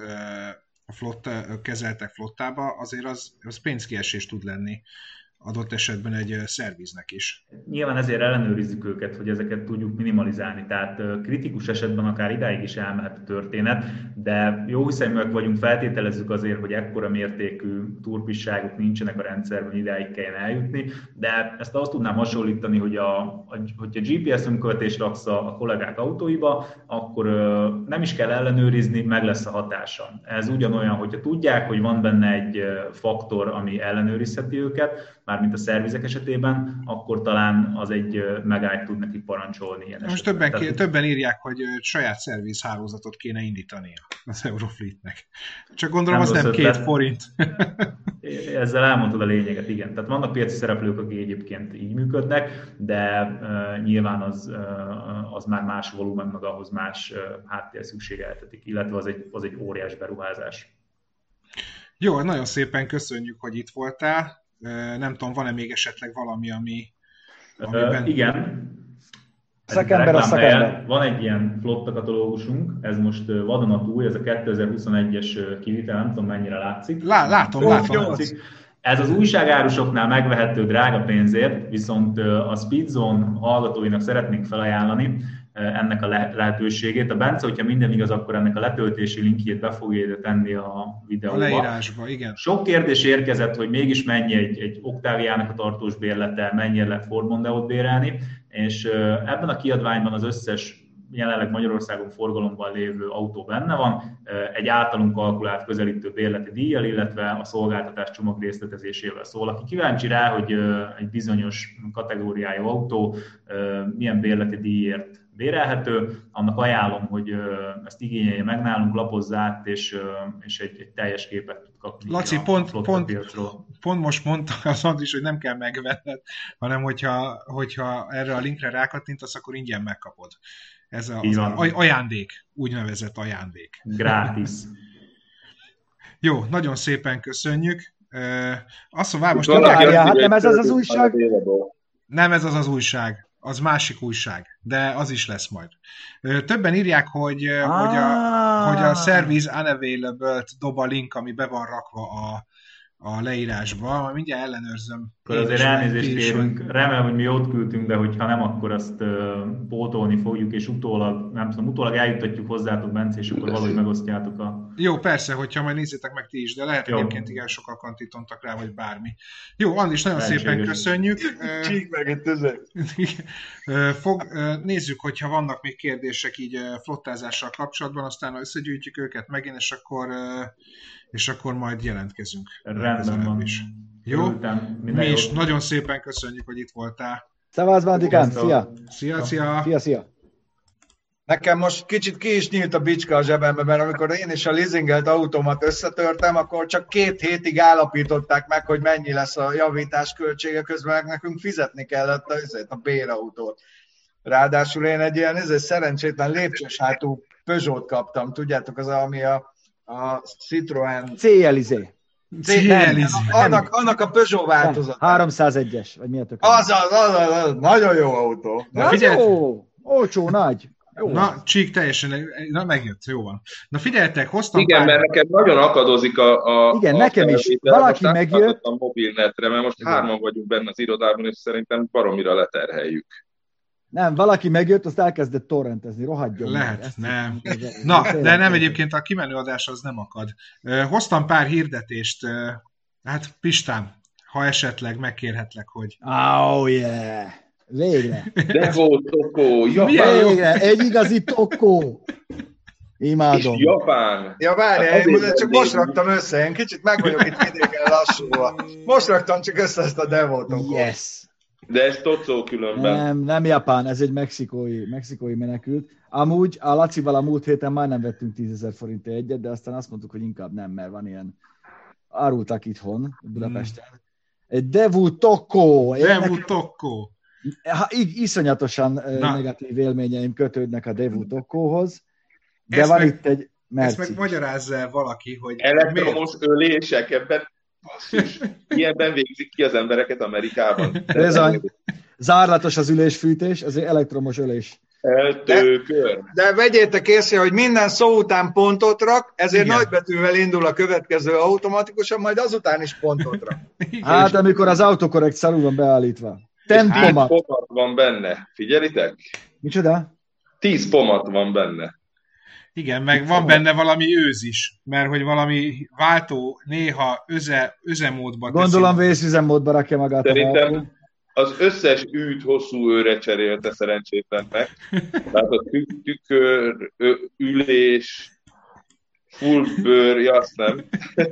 a flotta, kezeltek flottába, azért az, az pénzkiesés tud lenni adott esetben egy szerviznek is. Nyilván ezért ellenőrizzük őket, hogy ezeket tudjuk minimalizálni, tehát kritikus esetben akár idáig is elmehet a történet, de jó hiszeműek vagyunk, feltételezzük azért, hogy ekkora mértékű turpisságok nincsenek a rendszerben, idáig kelljen eljutni, de ezt azt tudnám hasonlítani, hogy a, a, hogyha GPS önkövetés raksz a, kollégák autóiba, akkor nem is kell ellenőrizni, meg lesz a hatása. Ez ugyanolyan, hogyha tudják, hogy van benne egy faktor, ami ellenőrizheti őket, mármint a szervizek esetében, akkor talán az egy megállt tud neki parancsolni. Ilyen Most többen, Tehát, többen írják, hogy saját szervizhálózatot kéne indítania az Eurofleetnek. Csak gondolom, nem az nem két ötlet. forint. Ezzel elmondtad a lényeget, igen. Tehát vannak piaci szereplők, akik egyébként így működnek, de uh, nyilván az, uh, az már más volumen, meg ahhoz más uh, háttér szükségeltetik, illetve az egy, az egy óriás beruházás. Jó, nagyon szépen köszönjük, hogy itt voltál. Nem tudom, van-e még esetleg valami, ami... Amiben... Uh, igen. Szakember a szakember. Van egy ilyen flotta katalógusunk, ez most vadonatúj, ez a 2021-es kivitel, nem tudom mennyire látszik. Lá, látom, látom. Látszik. Ez az újságárusoknál megvehető drága pénzért, viszont a Speedzone hallgatóinak szeretnénk felajánlani, ennek a lehetőségét. A Bence, hogyha minden igaz, akkor ennek a letöltési linkjét be fogja tenni a videóba. A leírásba, igen. Sok kérdés érkezett, hogy mégis mennyi egy, egy Octaviának a tartós bérlete, mennyire lehet Ford Mondeo-t bérelni, és ebben a kiadványban az összes jelenleg Magyarországon forgalomban lévő autó benne van, egy általunk kalkulált közelítő bérleti díjjal, illetve a szolgáltatás csomag részletezésével szól. Aki kíváncsi rá, hogy egy bizonyos kategóriájú autó milyen bérleti díjért bérelhető, annak ajánlom, hogy ezt igényelje meg nálunk, lapozz át, és, és egy, egy teljes képet tud kapni. Laci, a pont, pont, pont most mondta az is, hogy nem kell megvenned, hanem hogyha, hogyha erre a linkre rákattintasz, akkor ingyen megkapod. Ez a, az ajándék, úgynevezett ajándék. Gratis. [laughs] Jó, nagyon szépen köszönjük. Azt mondom, most... Hát nem ez az az újság? Nem ez az az újság az másik újság, de az is lesz majd. Többen írják, hogy, ah. hogy, a, hogy a Service Unavailable dob a link, ami be van rakva a, a leírásba, majd mindjárt ellenőrzöm. Akkor azért elnézést kérünk, remélem, hogy mi jót küldtünk, de hogyha nem, akkor azt pótolni fogjuk, és utólag, nem tudom, utólag eljutatjuk hozzátok, Bence, és akkor valahogy megosztjátok a... Jó, persze, hogyha majd nézzétek meg ti is, de lehet, hogy egyébként igen sokkal kantítottak rá, vagy bármi. Jó, Andis, nagyon Lehetséges. szépen köszönjük. Csík meg itt Fog, nézzük, hogyha vannak még kérdések így flottázással kapcsolatban, aztán összegyűjtjük őket megint, és akkor és akkor majd jelentkezünk. Rendben van. Is. Jó? Mi is nagyon szépen köszönjük, hogy itt voltál. Szevasz, Bandikán! Szia! Szia, szia! Szia, szia! Nekem most kicsit ki is nyílt a bicska a zsebembe, mert amikor én is a leasingelt autómat összetörtem, akkor csak két hétig állapították meg, hogy mennyi lesz a javítás költsége, közben meg nekünk fizetni kellett a, a bérautót. Ráadásul én egy ilyen ez egy szerencsétlen lépcsős hátú Peugeot kaptam, tudjátok, az ami a a Citroen... C-jelizé. Annak, annak a Peugeot változat. 301-es, vagy mi a tök? Az, az, az, az, az, nagyon jó autó. Na, figyelj, jó, olcsó, nagy. Jó. Na, csík teljesen, na megjött, jó van. Na figyeljetek, hoztam Igen, pár... mert nekem nagyon akadozik a... a Igen, a nekem is. Valaki megjött. A mobilnetre, mert most Igen. hárman vagyunk benne az irodában, és szerintem baromira leterheljük. Nem, valaki megjött, azt elkezdett torrentezni, rohadjon. Lehet, meg. nem. Na, de nem egyébként a kimenő adás az nem akad. Hoztam pár hirdetést. Hát Pistán, ha esetleg megkérhetlek, hogy... Oh yeah! Végre! [laughs] De volt tokó, japán! Végre, egy igazi tokó! Imádom. És japán. Ja, várj, hát én csak most raktam össze, én kicsit meg vagyok itt vidéken lassúval. Most raktam csak össze ezt a devótokot. Yes! De ez tocó különben. Nem, nem japán, ez egy mexikói, mexikói menekült. Amúgy a Lacival a múlt héten már nem vettünk 10 ezer forint egyet, de aztán azt mondtuk, hogy inkább nem, mert van ilyen árultak itthon, Budapesten. Egy Devu Toko. Devu Toko. Ha, így iszonyatosan Na. negatív élményeim kötődnek a Devu Tokóhoz, de ezt van meg, itt egy Merci. Ezt meg magyarázza valaki, hogy Elektromos miért? ölések ebben Basszus, ilyenben végzik ki az embereket Amerikában. Bizony. Zárlatos az ülésfűtés, ezért elektromos ölés. Eltőkör. De, de vegyétek észre, hogy minden szó után pontot rak, ezért Igen. nagybetűvel indul a következő automatikusan, majd azután is pontot rak. [laughs] Hát, amikor az autokorrekt szarul van beállítva. Tempomat. Tíz pomat van benne. Figyelitek? Micsoda? Tíz pomat van benne. Igen, meg van benne valami őz is, mert hogy valami váltó néha öze, üzemmódba Gondolom vészüzemmódba rakja magát Szerintem az összes űt hosszú őre cserélte szerencsétlennek. Tehát a tük- tükör, ülés, full bőr, ja, azt nem.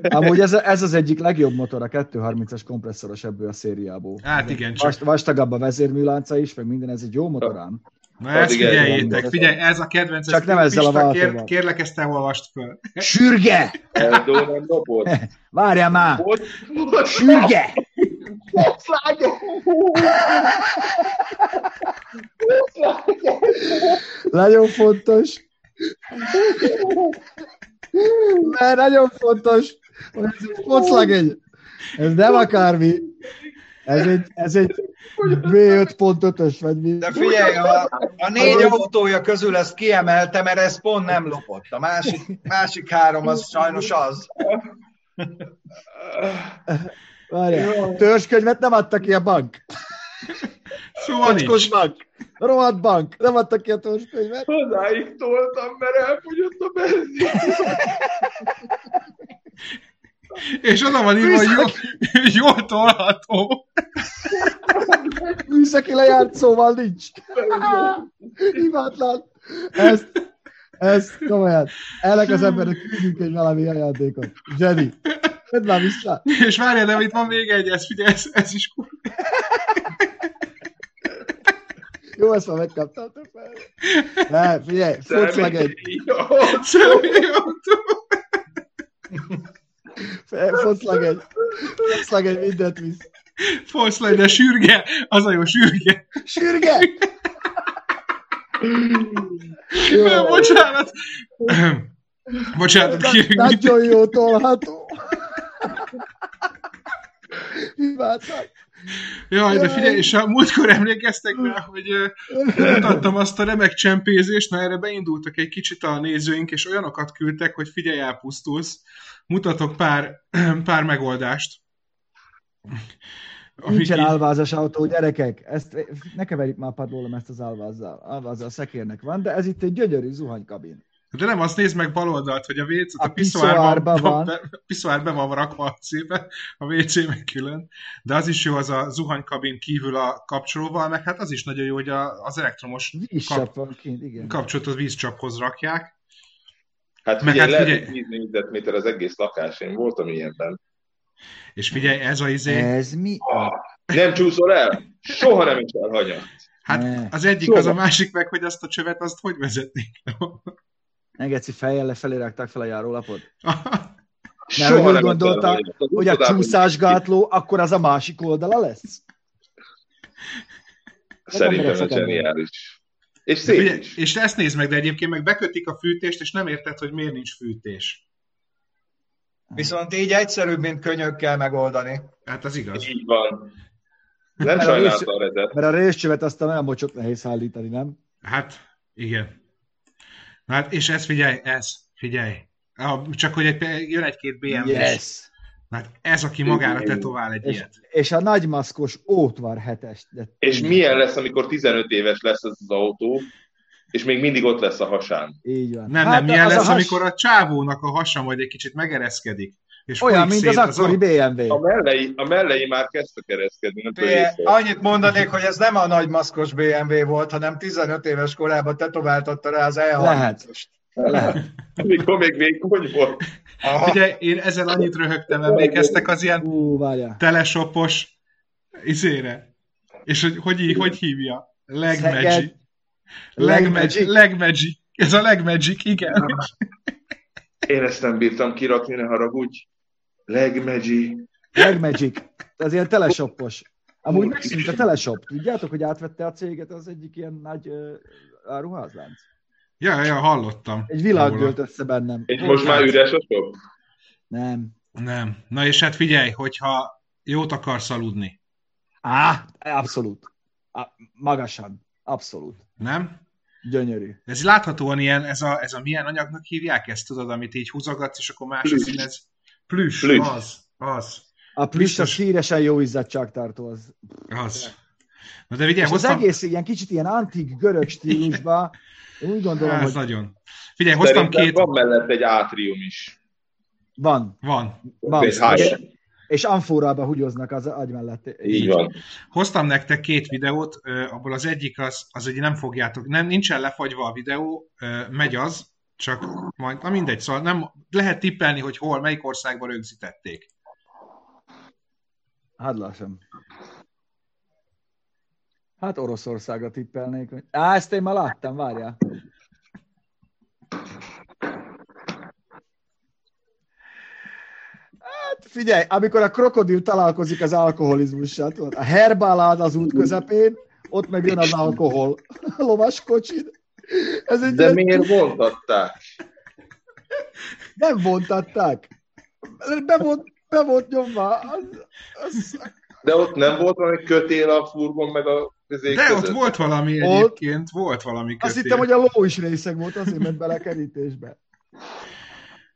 Amúgy ez, ez az egyik legjobb motor, a 230-as kompresszoros ebből a szériából. Hát igen. Csak... Vast, vastagabb a vezérműlánca is, meg minden, ez egy jó motorám. Na ezt figyeljétek, figyelj, ez a kedvenc. Csak nem ezzel a váltóval. Kér, kérlek, ezt te olvast föl. Sürge! [laughs] Várjál már! Sürge! Nagyon fontos. Mert nagyon fontos, hogy ez egy. Ez nem akármi. Ez egy, ez egy V5.5-ös, vagy mi? De figyelj, a, a négy autója közül ezt kiemelte, mert ez pont nem lopott. A másik, másik három az sajnos az. Várjál, törzskönyvet nem adta ki a bank. Szóval nincs. bank. Rohadt bank. Nem adta ki a törzskönyvet. Hozzáig toltam, mert elfogyott a benzin. És oda van írva, hogy jól, [laughs] jól tolható. [laughs] Műszaki lejátszóval nincs. [laughs] Hibátlan. Ezt, ezt komolyan. Ennek az embernek küldjünk egy valami ajándékot. Jenny, Vedd már vissza. És várjál, de itt van még egy, ez figyelj, ez, ez is kur... Jó, ezt már megkaptam. Ne, figyelj, foclag egy. Személyautó. Foszlag egy, foszlag egy mindent visz. Foszlag, de sürge, az a jó, sürge. Sürge! jó. Bocsánat. Bocsánat. Na, nagyon jó tolható. Hibátlan. Jaj, de figyelj, és a múltkor emlékeztek rá, hogy mutattam azt a remek csempézést, na erre beindultak egy kicsit a nézőink, és olyanokat küldtek, hogy figyelj, elpusztulsz mutatok pár, [clears throat] pár megoldást. Nincsen így... álvázas autó, gyerekek, ezt, ne keverjük már padlólam ezt az álvázzal. Álvázzal szekérnek van, de ez itt egy gyönyörű zuhanykabin. De nem, azt nézd meg bal oldalt, hogy a WC, a, a piszoárban van. [laughs] Be, be van rakva a szépen, a WC meg külön, de az is jó az a zuhanykabin kívül a kapcsolóval, meg hát az is nagyon jó, hogy a, az elektromos kap, van kint, igen. kapcsolatot vízcsaphoz rakják, Hát figyelj, hát lehet, figyelj... 10 négyzetméter az egész lakás, én voltam ilyenben. És figyelj, ez a izé... Ez mi? Ah, nem csúszol el? Soha nem is elhanyat. Hát az egyik Soha. az a másik meg, hogy azt a csövet, azt hogy vezetnék? Engedci fejjel lefelé rakták fel a járólapot? [laughs] Mert Soha úgy gondolta, hogy a csúszásgátló, akkor az a másik oldala lesz? Szerintem a zseniális. És szép ugye, is. És ezt nézd meg, de egyébként meg bekötik a fűtést, és nem érted, hogy miért nincs fűtés. Viszont így egyszerűbb, mint könyökkel megoldani. Hát az igaz. Így van. Nem sajnálta a rezet. Mert a részcsövet aztán olyan mocsot nehéz szállítani, nem? Hát, igen. Hát, és ez figyelj, ez, figyelj. Csak hogy egy, jön egy-két BMW. Yes. Hát ez, aki magára tetovál egy és, ilyet. És a nagymaszkos ótvar hetes. De és milyen lesz, amikor 15 éves lesz ez az autó, és még mindig ott lesz a hasán. Így van. Nem, hát, nem, milyen lesz, a has... amikor a csávónak a hasa majd egy kicsit megereszkedik. És Olyan, mint az akkori az BMW. A mellei, a mellei már kezdtek ereszkedni. Nem annyit mondanék, hogy ez nem a nagy maszkos BMW volt, hanem 15 éves korában tetováltatta rá az e Lehet. Lehet. Mikor még vékony volt. Aha. Ugye én ezzel annyit röhögtem, emlékeztek az ilyen Ú, telesopos izére. És hogy hogy, hogy hívja? Legmagic. Legmagic. Legmagic. Ez a Legmagic, igen. Én ezt nem bírtam kirakni, ne haragudj. Legmagic. Magmagic. Ez ilyen telesoppos. Amúgy megszűnt a teleshop. Tudjátok, hogy átvette a céget az egyik ilyen nagy uh, áruházlánc? Ja, ja, hallottam. Egy világ dőlt össze bennem. És most már üres a shop? Nem. Nem. Na és hát figyelj, hogyha jót akarsz aludni. Á, abszolút. Á, magasan. Abszolút. Nem? Gyönyörű. Ez láthatóan ilyen, ez a, ez a milyen anyagnak hívják ezt, tudod, amit így húzogatsz, és akkor más Plüss. szín, ez plüss, Plüss. az, az, A plüss az Biztos. híresen jó izzadságtartó. Az. az. Na de ugye, És az hoztam... egész ilyen kicsit ilyen antik görög stílusban. [laughs] Én úgy gondolom, Ez hogy nagyon. Figyelj, hoztam Szerintem két... van mellett egy átrium is. van. Van. van. Hás. És amforába húgyoznak az agy mellett. Így van. Hoztam nektek két videót, abból az egyik az, az egy nem fogjátok, nem, nincsen lefagyva a videó, megy az, csak majd, na mindegy, szóval nem, lehet tippelni, hogy hol, melyik országban rögzítették. Hát lássam. Hát Oroszországra tippelnék. Á, ezt én már láttam, várjál. Hát figyelj, amikor a krokodil találkozik az alkoholizmussal, tudod, a herbál áll az út közepén, ott meg jön az alkohol. [laughs] A lovas kocsid. Ez egy De ilyen- miért vontatták? Nem vontatták. Be volt, be volt nyomva. Az, az, De ott nem volt valami kötél a furgon meg a közé De ott között? volt valami Ott- egyébként, volt valami azt kötél. hittem, hogy a ló is részeg volt, azért ment bele a kerítésbe.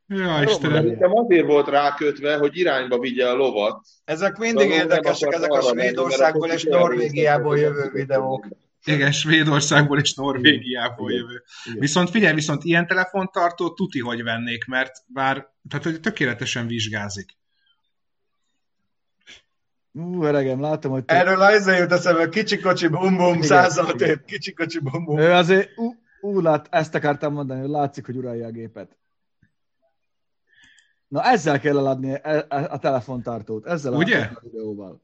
Ja, Istenem. Szerintem azért volt rákötve, hogy irányba vigye a lovat. Ezek mindig Szóval érdekesek, ezek a Svédországból és Norvégiából jövő videók. Igen, Svédországból és Norvégiából Igen. jövő. Igen. Viszont figyelj, viszont ilyen telefontartót tuti, hogy vennék, mert bár, tehát hogy tökéletesen vizsgázik. Ú, öregem, látom, hogy te... Erről az jut eszembe, kicsi kocsi bum bum, Igen, százzal igen. tép, kicsi kocsi bum bum. Ő azért, ú, ú, lát, ezt akartam mondani, hogy látszik, hogy uralja a gépet. Na ezzel kell eladni e- e- a telefontartót, ezzel Ugye? a videóval.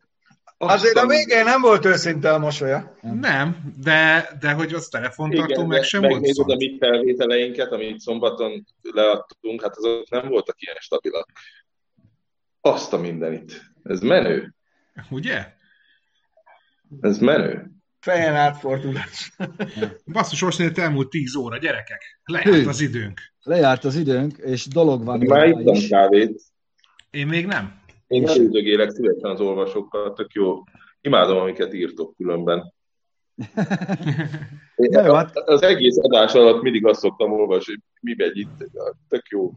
Azért a végén nem volt őszinte a mosolya. Nem. De, de hogy az telefontartó Igen, meg sem volt megnézed a mi felvételeinket, amit szombaton leadtunk, hát azok nem voltak ilyen stabilak. Azt a mindenit. Ez menő. Ugye? Ez menő. Fejen átfordulás. [laughs] Basszus, most nézett elmúlt 10 óra, gyerekek. Lejárt az időnk. Lejárt az időnk, és dolog van Már hozzá ittam kávét. Én még nem. Én előzögélek szívesen az olvasókkal, tök jó. Imádom, amiket írtok különben. [laughs] Én jó, hát- Az egész adás alatt mindig azt szoktam olvasni, hogy mi megy itt. Tök jó. [laughs]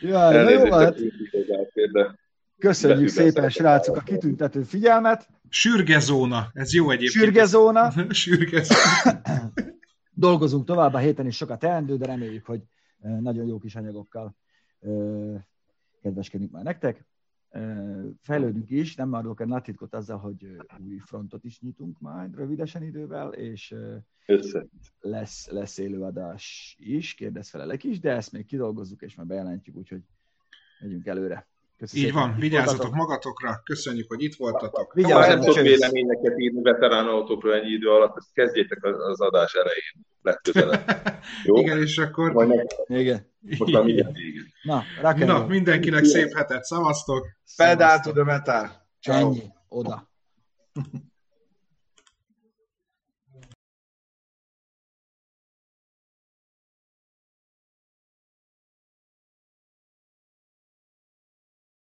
Jó, Elnézést, hát hozzáfér, de köszönjük Betűben szépen, srácok, a kitüntető figyelmet. Sürgezóna, ez jó egyébként. Sürgezóna, [laughs] Sürgezóna. [coughs] dolgozunk tovább, a héten is sokat teendő, de reméljük, hogy nagyon jó kis anyagokkal kedveskedünk már nektek. Fejlődünk is, nem árulok el nagy titkot azzal, hogy új frontot is nyitunk majd rövidesen idővel, és össze. lesz, lesz élőadás is, kérdezfelelek is, de ezt még kidolgozzuk, és már bejelentjük, úgyhogy megyünk előre. Köszi Így van, vigyázzatok magatokra, köszönjük, hogy itt voltatok. Vigyázzatok, nem tudok véleményeket írni veterán autókról ennyi idő alatt, ezt kezdjétek az az adás elején, legközelebb. [laughs] Jó? Igen, és akkor... Majd meg, Igen. most már mindjárt vége. Na, Na, mindenkinek szép hetet, szavaztok! Pedál to the metal. Ciao. Ennyi, oda.